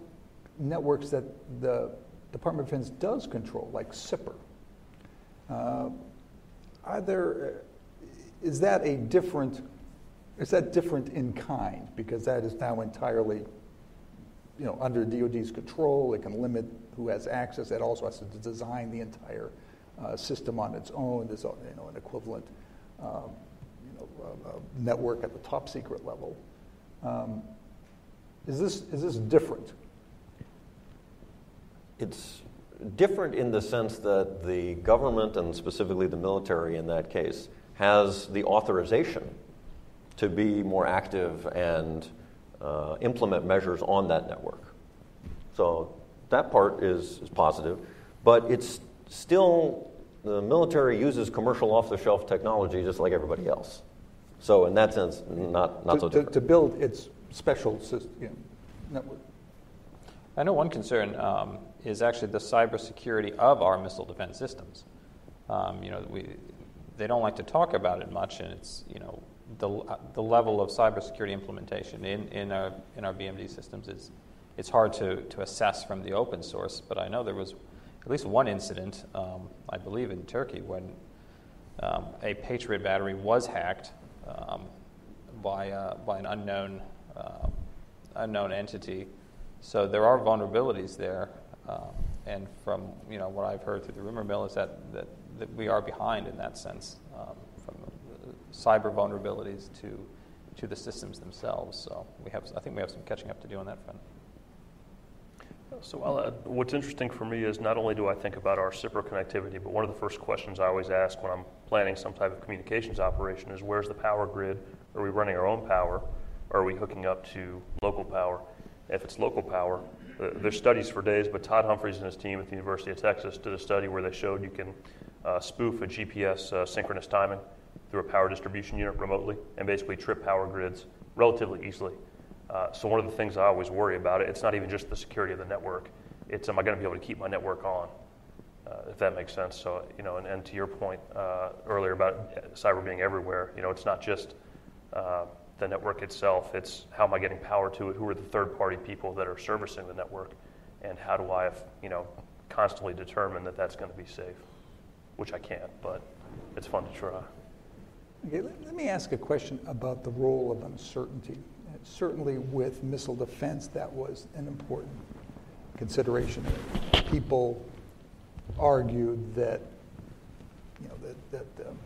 networks that the Department of Defense does control, like SIPR? Uh, are there, is that a different, is that different in kind? Because that is now entirely, you know, under DoD's control. It can limit who has access. It also has to design the entire uh, system on its own. There's you know, an equivalent um, you know, uh, uh, network at the top secret level. Um, is, this, is this different? It's different in the sense that the government, and specifically the military in that case, has the authorization to be more active and uh, implement measures on that network. So that part is, is positive, but it's still, the military uses commercial off the shelf technology just like everybody else. So, in that sense, not, not to, so to, to build its special system, you know, network. I know one concern um, is actually the cybersecurity of our missile defense systems. Um, you know, we, they don't like to talk about it much, and it's you know the, the level of cybersecurity implementation in, in, our, in our BMD systems is it's hard to, to assess from the open source. But I know there was at least one incident, um, I believe in Turkey, when um, a Patriot battery was hacked um, by, uh, by an unknown, uh, unknown entity. So there are vulnerabilities there. Um, and from you know, what I've heard through the rumor mill is that, that, that we are behind in that sense, cyber vulnerabilities to, to the systems themselves. So we have, I think we have some catching up to do on that front. So uh, what's interesting for me is not only do I think about our SIPR connectivity, but one of the first questions I always ask when I'm planning some type of communications operation is where's the power grid? Are we running our own power? Are we hooking up to local power? If it's local power, uh, there's studies for days, but Todd Humphreys and his team at the University of Texas did a study where they showed you can uh, spoof a GPS uh, synchronous timing through a power distribution unit remotely and basically trip power grids relatively easily. Uh, so one of the things I always worry about it, it's not even just the security of the network. It's am I going to be able to keep my network on, uh, if that makes sense. So you know, and, and to your point uh, earlier about cyber being everywhere, you know, it's not just uh, the network itself. It's how am I getting power to it? Who are the third-party people that are servicing the network, and how do I, you know, constantly determine that that's going to be safe? Which I can't, but it's fun to try. Okay, let, let me ask a question about the role of uncertainty certainly with missile defense, that was an important consideration. People argued that, you know, that, that um,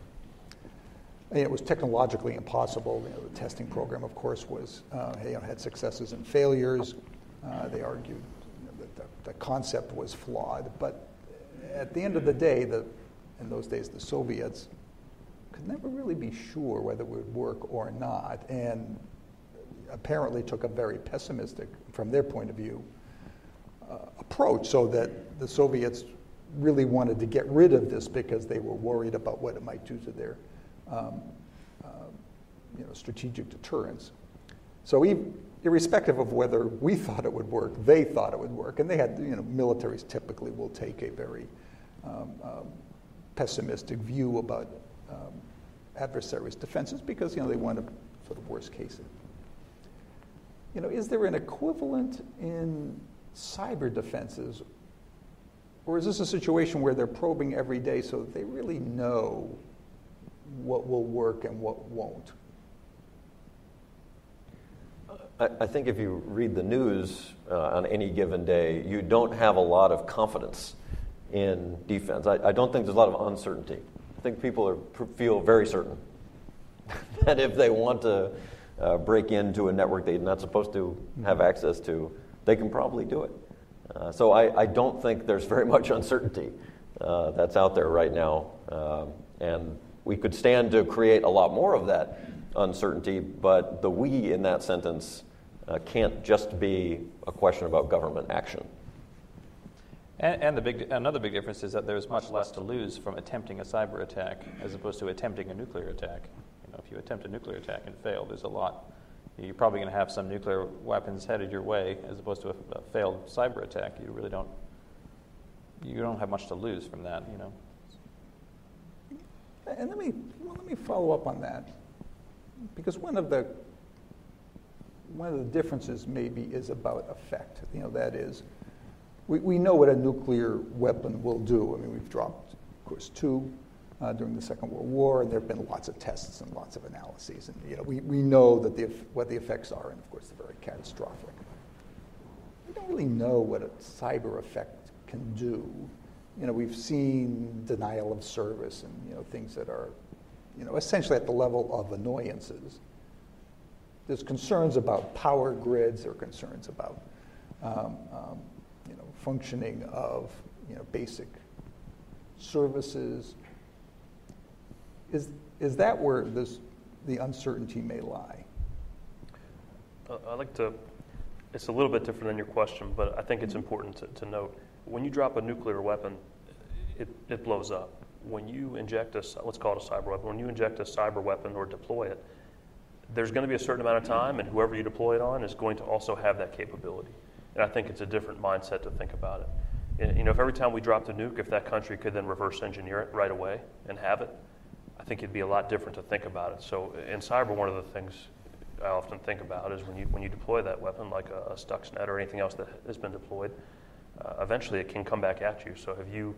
it was technologically impossible. You know, the testing program, of course, was uh, you know, had successes and failures. Uh, they argued you know, that the, the, concept was flawed. But at the end of the day, the, in those days, the Soviets could never really be sure whether it would work or not. And apparently took a very pessimistic, from their point of view, uh, approach, so that the Soviets really wanted to get rid of this because they were worried about what it might do to their um, uh, you know, strategic deterrence. So, even, irrespective of whether we *laughs* thought it would work, they thought it would work. And they had, you know, militaries typically will take a very um, um, pessimistic view about um, adversaries' defenses because, you know, they want a sort of worst case you know, is there an equivalent in cyber defenses? Or is this a situation where they're probing every day so that they really know what will work and what won't? I, I think if you read the news uh, on any given day, you don't have a lot of confidence in defense. I, I don't think there's a lot of uncertainty. I think people are, feel very certain *laughs* that if they want to uh, break into a network they're not supposed to have access to, they can probably do it. Uh, so I, I, don't think there's very *laughs* much uncertainty uh, that's out there right now. Um, and we could stand to create a lot more of that uncertainty, but the we in that sentence uh, can't just be a question about government action. And, and, the big, another big difference is that there's much less to lose from attempting a cyber attack as opposed to attempting a nuclear attack. You know, if you attempt a nuclear attack and fail, there's a lot. You're probably going to have some nuclear weapons headed your way as opposed to a, a failed cyber attack. You really don't. You don't have much to lose from that. You know. And let me well, let me follow up on that because one of the one of the differences maybe is about effect. You know, that is we, we know what a nuclear weapon will do. I mean, we've dropped, of course, two uh, during the Second World War, and there have been lots of tests and lots of analyses. And you know, we, we know that the, what the effects are, and of course, they're very catastrophic. We don't really know what a cyber effect can do. You know, we've seen denial of service and you know things that are, you know, essentially at the level of annoyances. There's concerns about power grids. There are concerns about um, um, functioning of you know, basic services. Is, is that where this, the uncertainty may lie? Uh, I'd like to, it's a little bit different than your question, but I think it's important to, to note. When you drop a nuclear weapon, it, it blows up. When you inject a, let's call it a cyber weapon, when you inject a cyber weapon or deploy it, there's going to be a certain amount of time, and whoever you deploy it on is going to also have that capability. And I think it's a different mindset to think about it. You know, if every time we dropped a nuke, if that country could then reverse engineer it right away and have it, I think it'd be a lot different to think about it. So in cyber, one of the things I often think about is when you when you deploy that weapon, like a, a Stuxnet or anything else that has been deployed, uh, eventually it can come back at you. So have you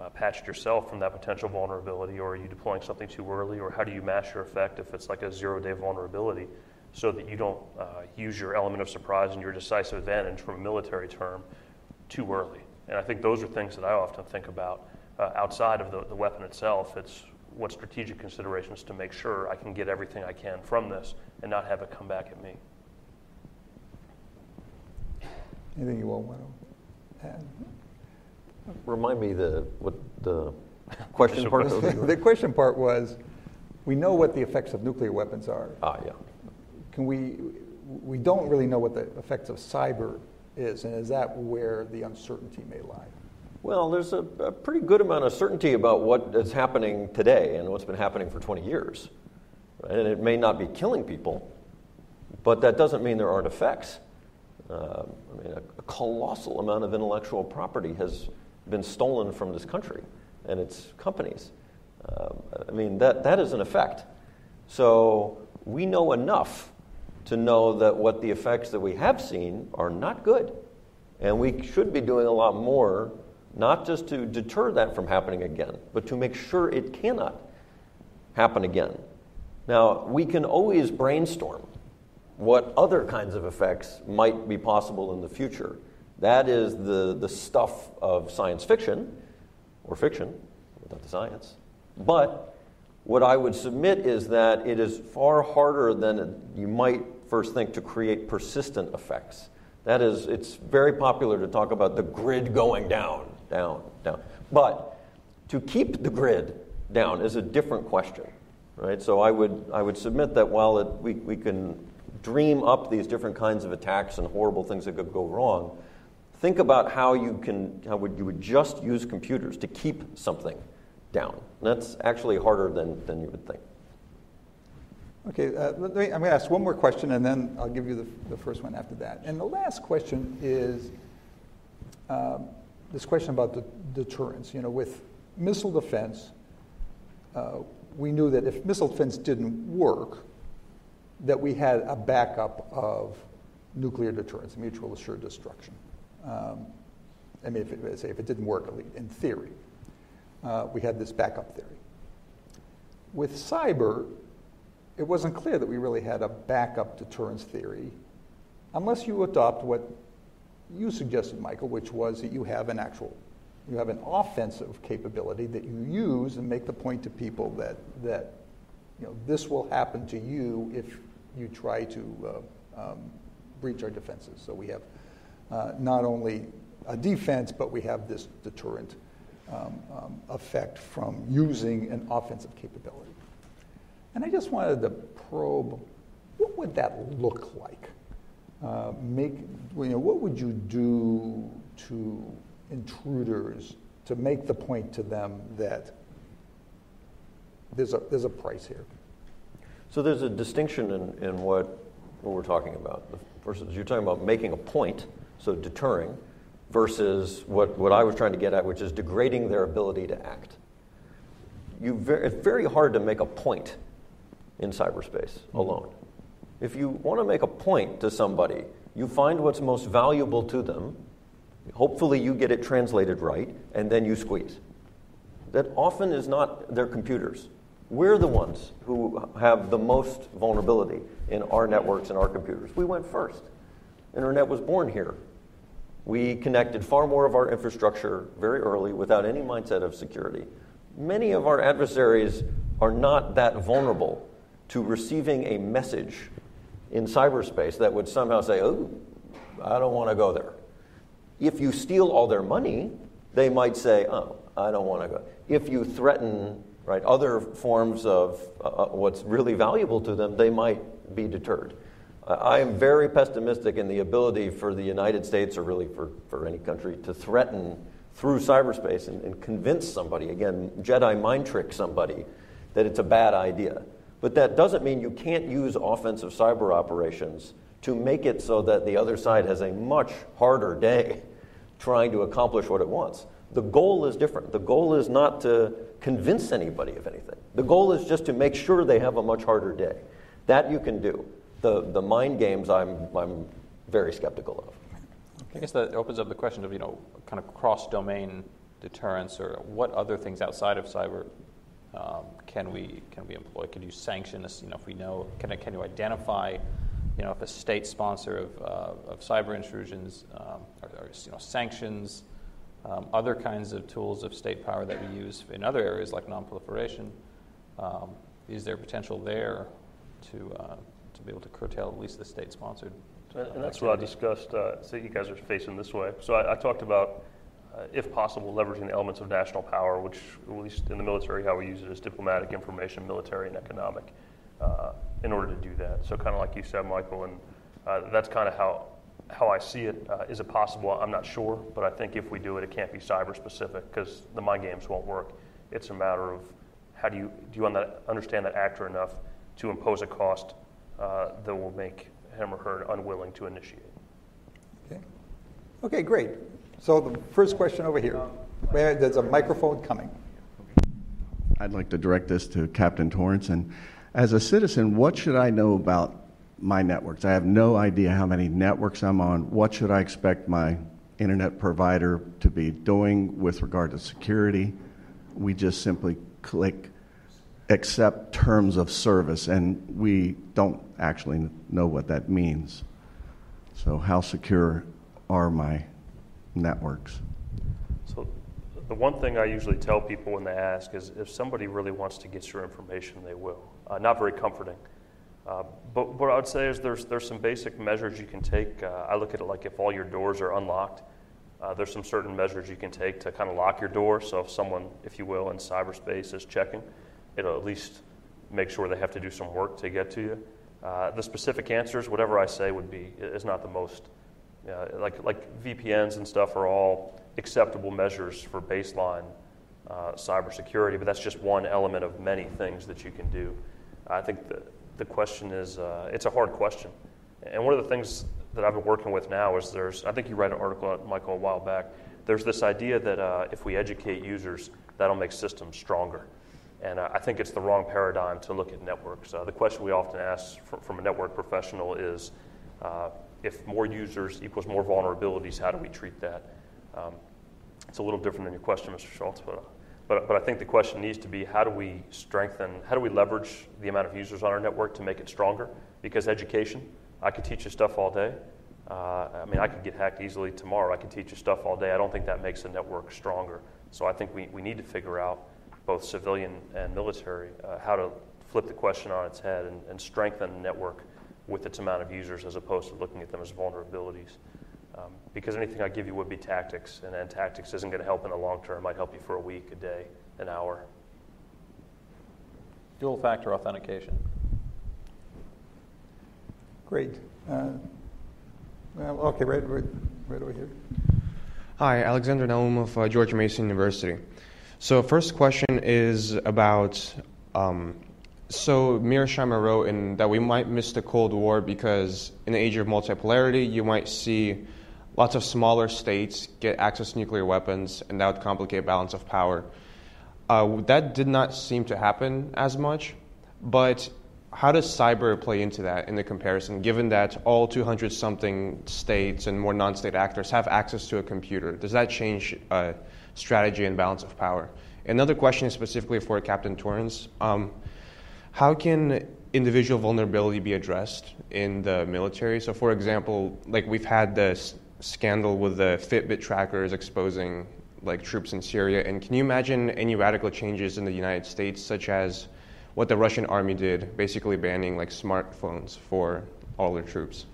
uh, patched yourself from that potential vulnerability, or are you deploying something too early, or how do you mask your effect if it's like a zero-day vulnerability? So that you don't uh, use your element of surprise and your decisive advantage from a military term too early. And I think those are things that I often think about uh, outside of the, the weapon itself. It's what strategic considerations to make sure I can get everything I can from this and not have it come back at me. Anything you all want to add? Remind me the what the question part. *laughs* the question part was, we know what the effects of nuclear weapons are. Ah, yeah can we, we don't really know what the effects of cyber is, and is that where the uncertainty may lie? Well, there's a, a, pretty good amount of certainty about what is happening today and what's been happening for 20 years. And it may not be killing people, but that doesn't mean there aren't effects. Uh, I mean, a, a, colossal amount of intellectual property has been stolen from this country and its companies. Uh, I mean, that, that is an effect. So we know enough to know that what the effects that we have seen are not good. And we should be doing a lot more, not just to deter that from happening again, but to make sure it cannot happen again. Now, we can always brainstorm what other kinds of effects might be possible in the future. That is the, the stuff of science fiction, or fiction, without the science. But what I would submit is that it is far harder than you might first think to create persistent effects. That is, it's very popular to talk about the grid going down, down, down. But to keep the grid down is a different question, right? So I would, I would submit that while it, we, we can dream up these different kinds of attacks and horrible things that could go wrong, think about how you can, how would, you would just use computers to keep something down. And that's actually harder than, than you would think. Okay, uh, me, I'm going to ask one more question and then I'll give you the, the first one after that. And the last question is um, this question about the deterrence. You know, with missile defense, uh, we knew that if missile defense didn't work, that we had a backup of nuclear deterrence, mutual assured destruction. Um, I mean, if it, say if it didn't work, in theory, uh, we had this backup theory. With cyber, it wasn't clear that we really had a backup deterrence theory unless you adopt what you suggested, Michael, which was that you have an actual, you have an offensive capability that you use and make the point to people that, that you know, this will happen to you if you try to uh, um, breach our defenses. So we have uh, not only a defense, but we have this deterrent um, um, effect from using an offensive capability. And I just wanted to probe what would that look like? Uh, make, you know, what would you do to intruders to make the point to them that there's a, there's a price here? So there's a distinction in, in what, what we're talking about. First, you're talking about making a point, so deterring, versus what, what I was trying to get at, which is degrading their ability to act. You it's very hard to make a point in cyberspace alone. If you want to make a point to somebody, you find what's most valuable to them, hopefully you get it translated right, and then you squeeze. That often is not their computers. We're the ones who have the most vulnerability in our networks and our computers. We went first. Internet was born here. We connected far more of our infrastructure very early without any mindset of security. Many of our adversaries are not that vulnerable to receiving a message in cyberspace that would somehow say, oh, I don't want to go there. If you steal all their money, they might say, oh, I don't want to go. If you threaten right, other forms of uh, uh what's really valuable to them, they might be deterred. I am very pessimistic in the ability for the United States, or really for, for any country, to threaten through cyberspace and, and convince somebody, again, Jedi mind trick somebody, that it's a bad idea. But that doesn't mean you can't use offensive cyber operations to make it so that the other side has a much harder day *laughs* trying to accomplish what it wants. The goal is different. The goal is not to convince anybody of anything. The goal is just to make sure they have a much harder day. That you can do. The, the mind games, I'm, I'm very skeptical of. I guess that opens up the question of, you know, kind of cross domain deterrence or what other things outside of cyber um, can we can we employ? Can you sanction us? You know, if we know, can can you identify, you know, if a state sponsor of, uh, of cyber intrusions, um, or, or, you know, sanctions, um, other kinds of tools of state power that we use in other areas like nonproliferation. Um, is there potential there to uh, to be able to curtail at least the state sponsored? Uh, that's what I discussed. Uh, so you guys are facing this way. So I, I talked about uh, if possible, leveraging the elements of national power, which, at least in the military, how we use it is diplomatic, information, military, and economic, uh, in order to do that. So, kind of like you said, Michael, and uh, that's kind of how how I see it. Uh, is it possible? I'm not sure, but I think if we do it, it can't be cyber specific because the mind games won't work. It's a matter of how do you do you understand that actor enough to impose a cost uh, that will make him or her unwilling to initiate. Okay. Okay, great. So the first question over here. There's a microphone coming. I'd like to direct this to Captain Torrence. And as a citizen, what should I know about my networks? I have no idea how many networks I'm on. What should I expect my internet provider to be doing with regard to security? We just simply click accept terms of service, and we don't actually know what that means. So, how secure are my networks? So, the one thing I usually tell people when they ask is if somebody really wants to get your information, they will. Uh, not very comforting. Uh, but what I would say is there's, there's some basic measures you can take. Uh, I look at it like if all your doors are unlocked, uh, there's some certain measures you can take to kind of lock your door. So if someone, if you will, in cyberspace is checking, it'll at least make sure they have to do some work to get to you. Uh, the specific answers, whatever I say, would be is not the most like, like VPNs and stuff are all acceptable measures for baseline uh, cybersecurity, but that's just one element of many things that you can do. I think the, the question is uh, it's a hard question. And one of the things that I've been working with now is there's, I think you read an article, Michael, a while back. There's this idea that uh, if we educate users, that'll make systems stronger. And uh, I think it's the wrong paradigm to look at networks. Uh, the question we often ask from, from a network professional is uh, if more users equals more vulnerabilities, how do we treat that? Um, it's a little different than your question, Mr. Schultz, but, but, but I think the question needs to be how do we strengthen, how do we leverage the amount of users on our network to make it stronger? Because education, I could teach you stuff all day. Uh, I mean, I could get hacked easily tomorrow. I could teach you stuff all day. I don't think that makes the network stronger. So I think we, we need to figure out, both civilian and military, uh, how to flip the question on its head and, and strengthen the network with its amount of users as opposed to looking at them as vulnerabilities. Um, because anything I give you would be tactics, and then tactics isn't going to help in the long term. It might help you for a week, a day, an hour. Dual factor authentication. Great. Uh, well, okay, right, right, right over here. Hi, Alexander Naum of uh, George Mason University. So, first question is about. Um, so, Mearsheimer wrote in that we might miss the Cold War because in the age of multipolarity, you might see lots of smaller states get access to nuclear weapons, and that would complicate balance of power. Uh, that did not seem to happen as much, but how does cyber play into that in the comparison, given that all 200 something states and more non state actors have access to a computer? Does that change uh, strategy and balance of power? Another question is specifically for Captain Torrence. Um, how can individual vulnerability be addressed in the military? So, for example, like we've had this scandal with the Fitbit trackers exposing like troops in Syria, and can you imagine any radical changes in the United States, such as what the Russian army did, basically banning like smartphones for all their troops.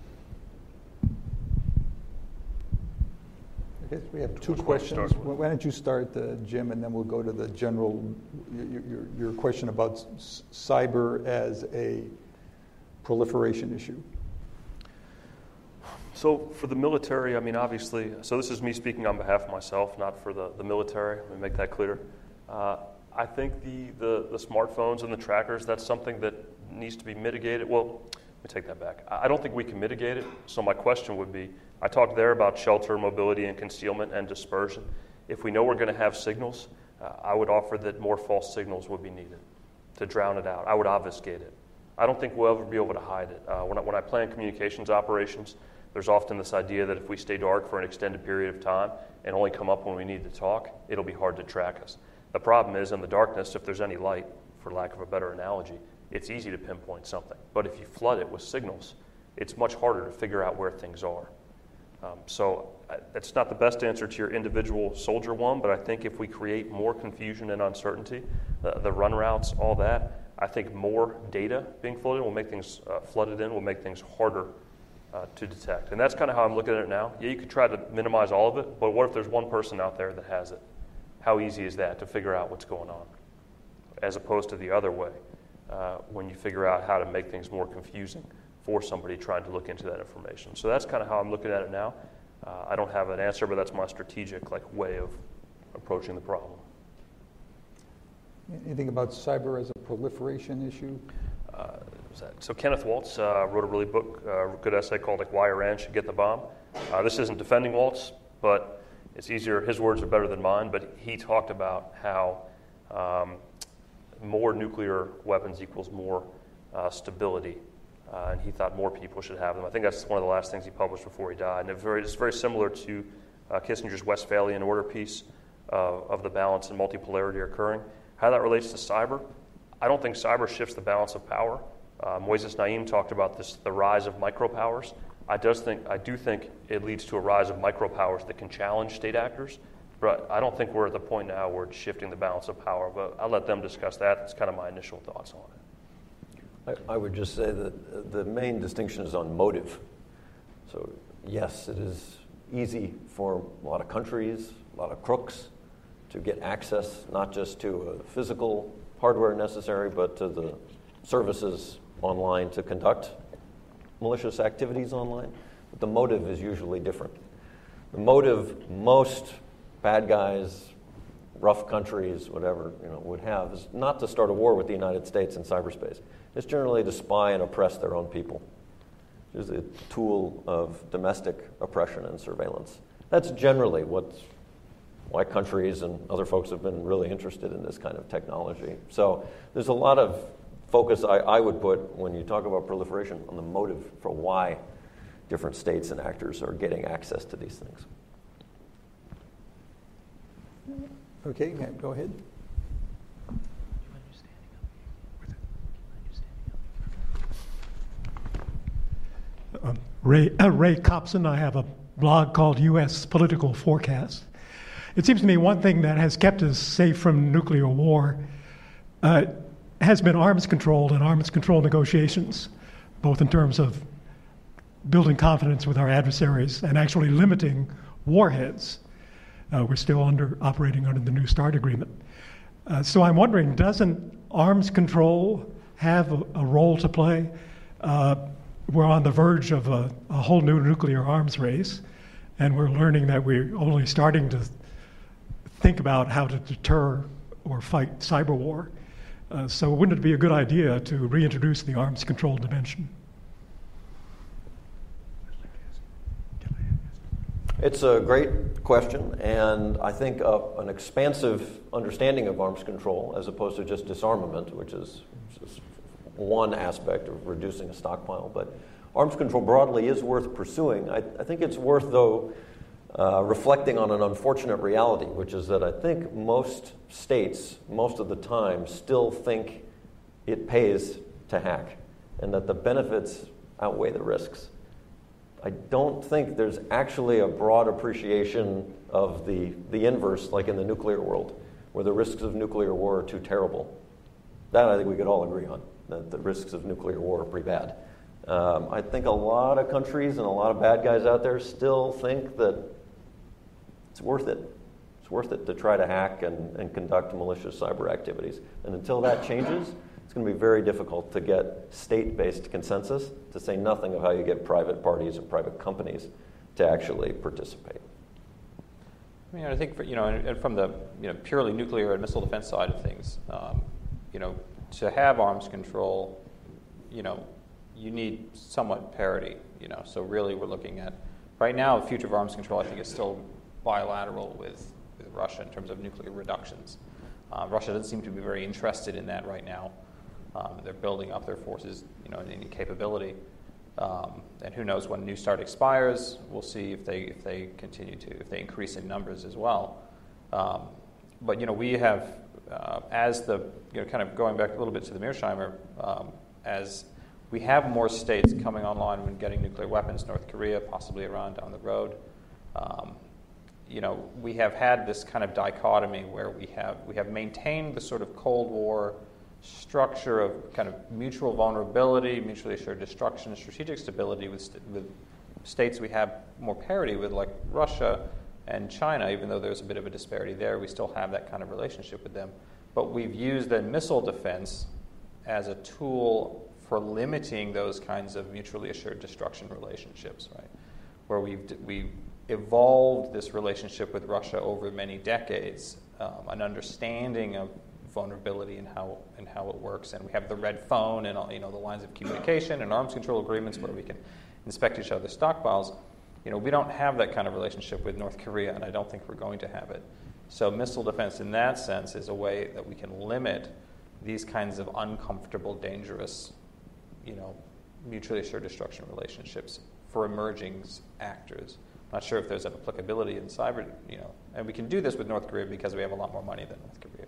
We have two questions. Why don't you start, uh, Jim, and then we'll go to the general, your, your, your question about cyber as a proliferation issue. So for the military, I mean, obviously, so this is me speaking on behalf of myself, not for the, the military. Let me make that clear. Uh, I think the, the, the, smartphones and the trackers, that's something that needs to be mitigated. Well, let me take that back. I don't think we can mitigate it. So my question would be I talked there about shelter, mobility, and concealment and dispersion. If we know we're going to have signals, uh, I would offer that more false signals would be needed to drown it out. I would obfuscate it. I don't think we'll ever be able to hide it. Uh, when, I, when I plan communications operations, there's often this idea that if we stay dark for an extended period of time and only come up when we need to talk, it'll be hard to track us. The problem is in the darkness, if there's any light, for lack of a better analogy, it's easy to pinpoint something. But if you flood it with signals, it's much harder to figure out where things are. Um, so uh, that's not the best answer to your individual soldier one, but I think if we create more confusion and uncertainty, uh, the run routes, all that, I think more data being flooded will make things uh, flooded in will make things harder uh, to detect. And that's kind of how I'm looking at it now. Yeah, you could try to minimize all of it, but what if there's one person out there that has it? How easy is that to figure out what's going on? As opposed to the other way, uh, when you figure out how to make things more confusing for somebody trying to look into that information. So that's kind of how I'm looking at it now. Uh, I don't have an answer, but that's my strategic like way of approaching the problem. Anything about cyber as a proliferation issue? Uh, so Kenneth Waltz uh, wrote a really book, uh, good essay called like Why Iran Should Get the Bomb. Uh, this isn't defending Waltz, but it's easier, his words are better than mine, but he talked about how um, more nuclear weapons equals more uh, stability. Uh, and he thought more people should have them. I think that's one of the last things he published before he died. And it very, it's very similar to uh, Kissinger's Westphalian Order piece uh, of the balance and multipolarity occurring. How that relates to cyber, I don't think cyber shifts the balance of power. Uh, Moises Naim talked about this, the rise of micropowers. I, does think, I do think it leads to a rise of micropowers that can challenge state actors, but I don't think we're at the point now where it's shifting the balance of power. But I'll let them discuss that. That's kind of my initial thoughts on it. I, I would just say that the main distinction is on motive. So, yes, it is easy for a lot of countries, a lot of crooks, to get access not just to physical hardware necessary, but to the services online to conduct malicious activities online, but the motive is usually different. The motive most bad guys, rough countries, whatever, you know, would have is not to start a war with the United States in cyberspace. It's generally to spy and oppress their own people. It's a tool of domestic oppression and surveillance. That's generally what's why countries and other folks have been really interested in this kind of technology. So there's a lot of focus I, I would put when you talk about proliferation on the motive for why different states and actors are getting access to these things. Okay, go ahead. Um, Ray, uh, Ray Copson, I have a blog called U.S. Political Forecast. It seems to me one thing that has kept us safe from nuclear war uh, has been arms control and arms control negotiations. both in terms of building confidence with our adversaries and actually limiting warheads. Uh, we're still under operating under the New START agreement. Uh, so I'm wondering, doesn't arms control have a, a role to play? Uh, we're on the verge of a, a, whole new nuclear arms race, and we're learning that we're only starting to think about how to deter or fight cyber war. Uh, so, wouldn't it be a good idea to reintroduce the arms control dimension? It's a great question, and I think an expansive understanding of arms control, as opposed to just disarmament, which is one aspect of reducing a stockpile, but arms control broadly is worth pursuing. I, I think it's worth, though, uh, reflecting on an unfortunate reality, which is that I think most states, most of the time, still think it pays to hack, and that the benefits outweigh the risks. I don't think there's actually a broad appreciation of the, the inverse, like in the nuclear world, where the risks of nuclear war are too terrible. That I think we could all agree on, that the risks of nuclear war are pretty bad. Um, I think a lot of countries and a lot of bad guys out there still think that it's worth it. It's worth it to try to hack and, and conduct malicious cyber activities. And until that changes, it's going to be very difficult to get state based consensus, to say nothing of how you get private parties and private companies to actually participate. I mean, I think for, you know, and from the you know purely nuclear and missile defense side of things, um, you know, to have arms control, you know, you need somewhat parity. You know, so really we're looking at right now the future of arms control. I think is still bilateral with, with Russia in terms of nuclear reductions. Uh, Russia doesn't seem to be very interested in that right now. Um, they're building up their forces, you know, in any capability. Um, and who knows when New START expires? We'll see if they if they continue to if they increase in numbers as well. Um, but you know, we have uh, as the you know kind of going back a little bit to the Mearsheimer, um, as we have more states coming online when getting nuclear weapons, North Korea, possibly Iran down the road. Um, you know, we have had this kind of dichotomy where we have we have maintained the sort of Cold War structure of kind of mutual vulnerability, mutually assured destruction, strategic stability with, st- with states we have more parity with, like Russia and China, even though there's a bit of a disparity there, we still have that kind of relationship with them. But we've used the missile defense as a tool for limiting those kinds of mutually assured destruction relationships, right? Where we've, we've evolved this relationship with Russia over many decades, um, an understanding of vulnerability and how and how it works. And we have the red phone and all, you know the lines of communication and arms control agreements where we can inspect each other's stockpiles. You know, we don't have that kind of relationship with North Korea, and I don't think we're going to have it. So, missile defense, in that sense, is a way that we can limit these kinds of uncomfortable, dangerous, you know, mutually assured destruction relationships for emerging actors. I'm not sure if there's an applicability in cyber, you know, and we can do this with North Korea because we have a lot more money than North Korea.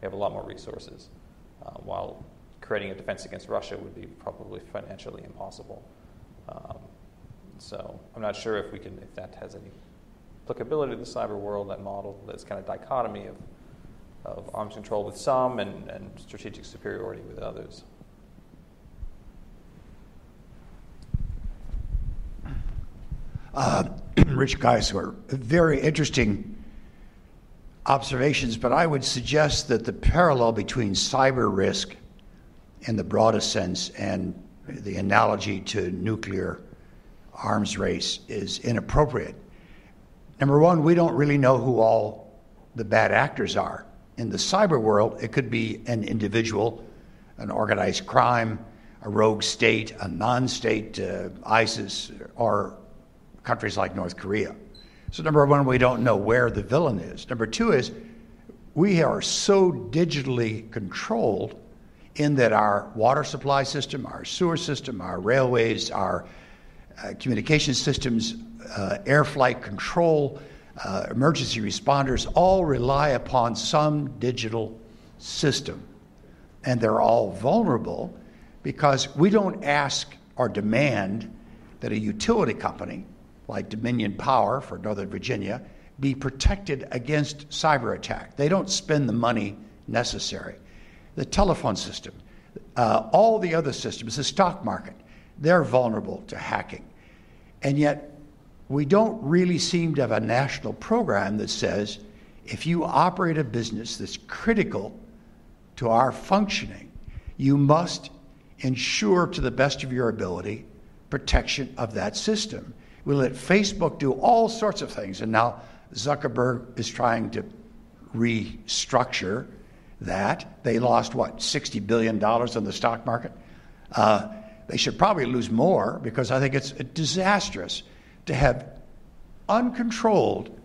We have a lot more resources, uh, while creating a defense against Russia would be probably financially impossible. Um, so I'm not sure if we can, if that has any applicability to the cyber world, that model, this kind of dichotomy of, of arms control with some and, and strategic superiority with others. Uh, *clears throat* Rich Geisler, very interesting observations, but I would suggest that the parallel between cyber risk in the broadest sense and the analogy to nuclear arms race is inappropriate. Number one, we don't really know who all the bad actors are. In the cyber world, it could be an individual, an organized crime, a rogue state, a non state, uh, ISIS, or countries like North Korea. So, number one, we don't know where the villain is. Number two is we are so digitally controlled in that our water supply system, our sewer system, our railways, our uh, communication systems, uh, air flight control, uh, emergency responders all rely upon some digital system. And they're all vulnerable because we don't ask or demand that a utility company like Dominion Power for Northern Virginia, be protected against cyber attack. They don't spend the money necessary. The telephone system, uh, all the other systems, the stock market, they're vulnerable to hacking. And yet, we don't really seem to have a national program that says if you operate a business that's critical to our functioning, you must ensure to the best of your ability protection of that system. We let Facebook do all sorts of things, and now Zuckerberg is trying to restructure that. They lost, what, $60 billion on the stock market? Uh, they should probably lose more because I think it's disastrous to have uncontrolled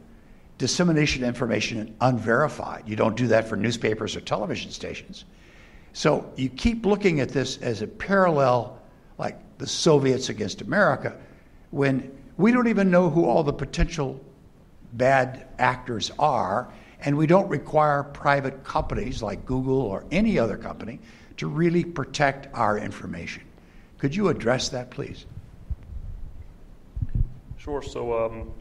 dissemination of information unverified. You don't do that for newspapers or television stations. So you keep looking at this as a parallel, like the Soviets against America, when we don't even know who all the potential bad actors are, and we don't require private companies like Google or any other company to really protect our information. Could you address that, please? Sure. So, um,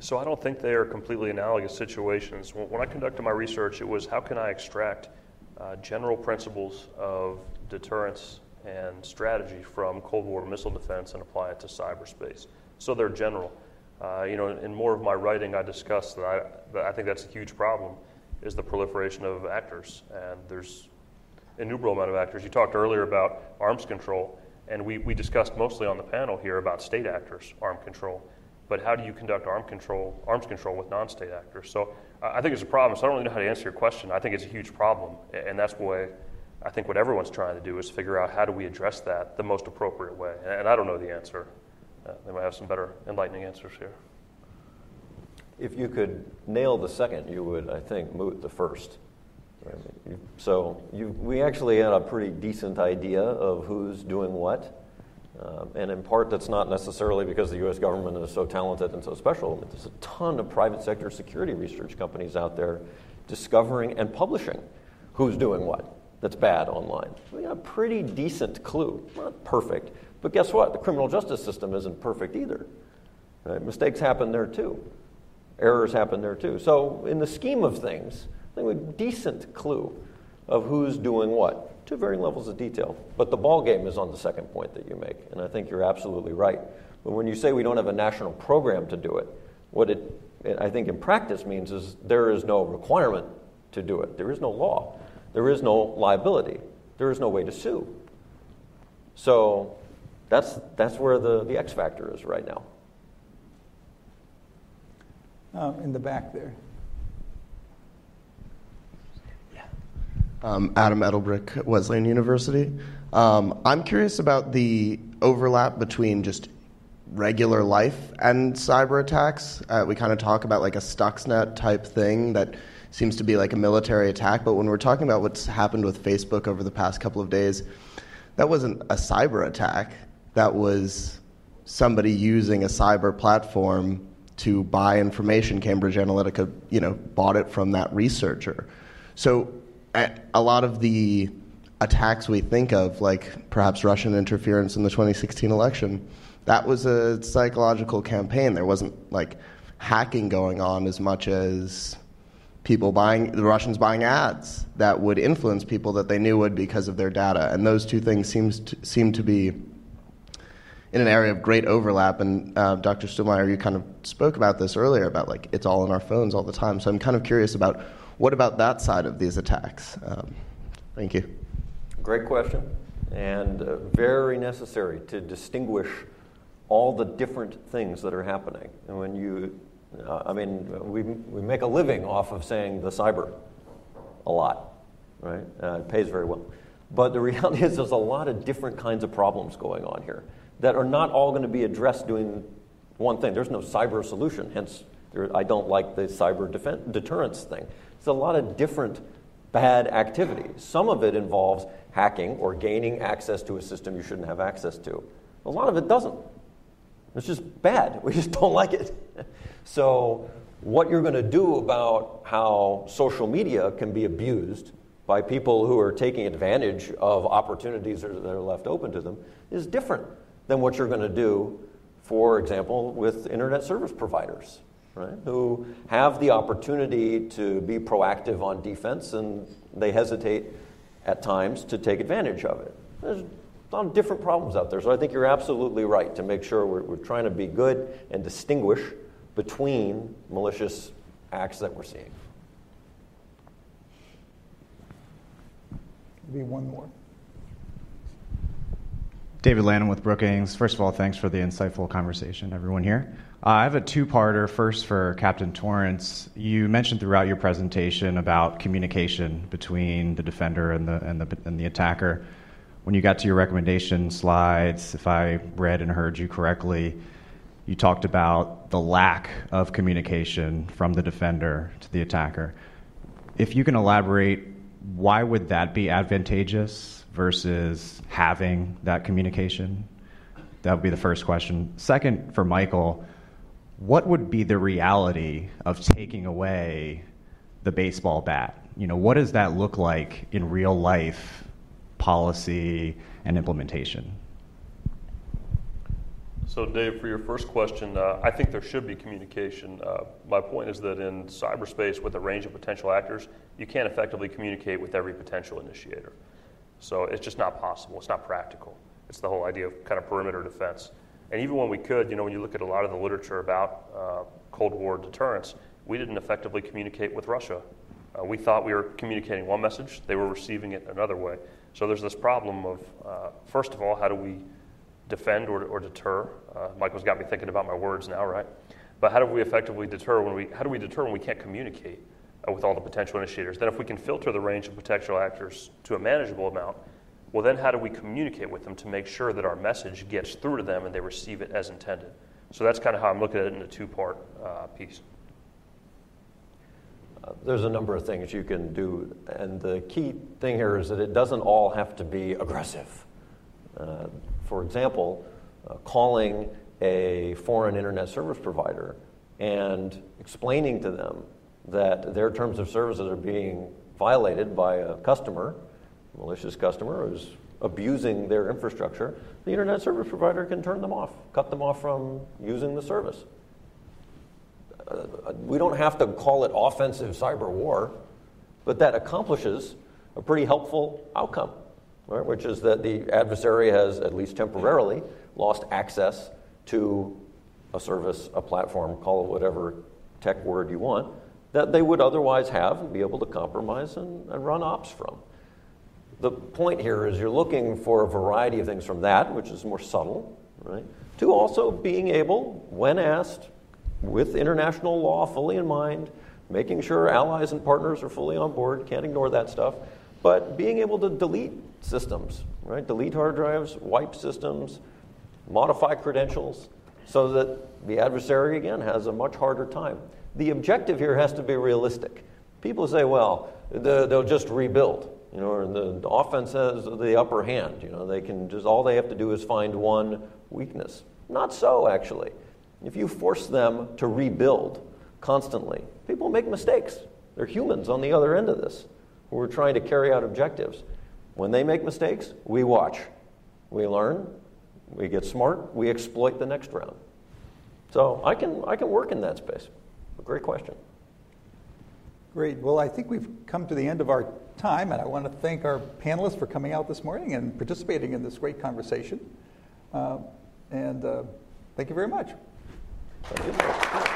so I don't think they are completely analogous situations. When I conducted my research, it was how can I extract uh, general principles of deterrence and strategy from Cold War missile defense and apply it to cyberspace. So they're general. Uh, you know, in more of my writing, I discuss that I, that I think that's a huge problem is the proliferation of actors. And there's innumerable amount of actors. You talked earlier about arms control, and we, we discussed mostly on the panel here about state actors, arm control. But how do you conduct arm control, arms control with non-state actors? So I think it's a problem. So I don't really know how to answer your question. I think it's a huge problem, and that's why I think what everyone's trying to do is figure out how do we address that the most appropriate way. And I don't know the answer. Uh, they might have some better enlightening answers here. If you could nail the second, you would, I think, moot the first. So you, we actually had a pretty decent idea of who's doing what. Um, and in part, that's not necessarily because the U.S. government is so talented and so special. There's a ton of private sector security research companies out there discovering and publishing who's doing what that's bad online. We got a pretty decent clue. Not perfect, but guess what? The criminal justice system isn't perfect either. Right? Mistakes happen there too. Errors happen there too. So, in the scheme of things, I think a decent clue of who's doing what to varying levels of detail. But the ball game is on the second point that you make, and I think you're absolutely right. But when you say we don't have a national program to do it, what it I think in practice means is there is no requirement to do it. There is no law. There is no liability. There is no way to sue. So that's, that's where the, the X factor is right now. Uh, in the back there. Um, Adam Edelbrick, Wesleyan University. Um, I'm curious about the overlap between just regular life and cyber attacks. Uh, we kind of talk about like a Stuxnet type thing that seems to be like a military attack, but when we're talking about what's happened with Facebook over the past couple of days, that wasn't a cyber attack. That was somebody using a cyber platform to buy information. Cambridge Analytica, you know, bought it from that researcher. So a lot of the attacks we think of, like perhaps Russian interference in the 2016 election, that was a psychological campaign. There wasn't like hacking going on as much as people buying the Russians buying ads that would influence people that they knew would because of their data. And those two things seems to, seem to be in an area of great overlap. And uh, Dr. Sulmeyer, you kind of spoke about this earlier about like it's all in our phones all the time. So I'm kind of curious about what about that side of these attacks? Um, thank you. Great question, and uh, very necessary to distinguish all the different things that are happening. And when you, uh, I mean, we, we make a living off of saying the cyber a lot, right? Uh, it pays very well. But the *laughs* reality is, there's a lot of different kinds of problems going on here that are not all going to be addressed doing one thing. There's no cyber solution, hence, there, I don't like the cyber defense, deterrence thing. It's a lot of different bad activities. Some of it involves hacking or gaining access to a system you shouldn't have access to. A lot of it doesn't. It's just bad. *laughs* We just don't like it. So, what you're going to do about how social media can be abused by people who are taking advantage of opportunities that are left open to them is different than what you're going to do, for example, with internet service providers right, who have the opportunity to be proactive on defense and they hesitate at times to take advantage of it. There's a lot of different problems out there. So I think you're absolutely right to make sure we're, we're trying to be good and distinguish between malicious acts that we're seeing. Maybe one more. David Lanham with Brookings. First of all, thanks for the insightful conversation, everyone here. Uh, I have a two parter. First, for Captain Torrence, You mentioned throughout your presentation about communication between the defender and the, and the, and the attacker. When you got to your recommendation slides, if I read and heard you correctly, you talked about the lack of communication from the defender to the attacker. If you can elaborate, why would that be advantageous versus having that communication? That would be the first question. Second, for Michael, what would be the reality of taking away the baseball bat? You know, what does that look like in real life policy and implementation? So, Dave, for your first question, uh, I think there should be communication. Uh, my point is that in cyberspace, with a range of potential actors, you can't effectively communicate with every potential initiator. So it's just not possible. It's not practical. It's the whole idea of kind of perimeter defense. And even when we could, you know, when you look at a lot of the literature about uh, Cold War deterrence, we didn't effectively communicate with Russia. Uh, we thought we were communicating one message, they were receiving it another way. So there's this problem of, uh, first of all, how do we defend or, or deter? Uh, Michael's got me thinking about my words now, right? But how do we effectively deter when we, how do we deter when we can't communicate? Uh, with all the potential initiators. Then, if we can filter the range of potential actors to a manageable amount, well, then how do we communicate with them to make sure that our message gets through to them and they receive it as intended? So that's kind of how I'm looking at it in a two part uh, piece. Uh, there's a number of things you can do, and the key thing here is that it doesn't all have to be aggressive. Uh, for example, uh, calling a foreign internet service provider and explaining to them that their terms of services are being violated by a customer, a malicious customer who's abusing their infrastructure, the internet service provider can turn them off, cut them off from using the service. Uh, we don't have to call it offensive cyber war, but that accomplishes a pretty helpful outcome, right? which is that the adversary has, at least temporarily, lost access to a service, a platform, call it whatever tech word you want, that they would otherwise have and be able to compromise and, and run ops from. The point here is you're looking for a variety of things from that, which is more subtle, right, to also being able, when asked, with international law fully in mind, making sure allies and partners are fully on board, can't ignore that stuff, but being able to delete systems, right? Delete hard drives, wipe systems, modify credentials, so that the adversary, again, has a much harder time the objective here has to be realistic. People say, well, they'll just rebuild. You know, the, the offense has the upper hand. You know, they can just all they have to do is find one weakness. Not so, actually. If you force them to rebuild constantly, people make mistakes. They're humans on the other end of this. We're trying to carry out objectives. When they make mistakes, we watch. We learn, we get smart, we exploit the next round. So I can, I can work in that space. Great question. Great. Well, I think we've come to the end of our time, and I want to thank our panelists for coming out this morning and participating in this great conversation. Uh, and uh, thank you very much. Thank you.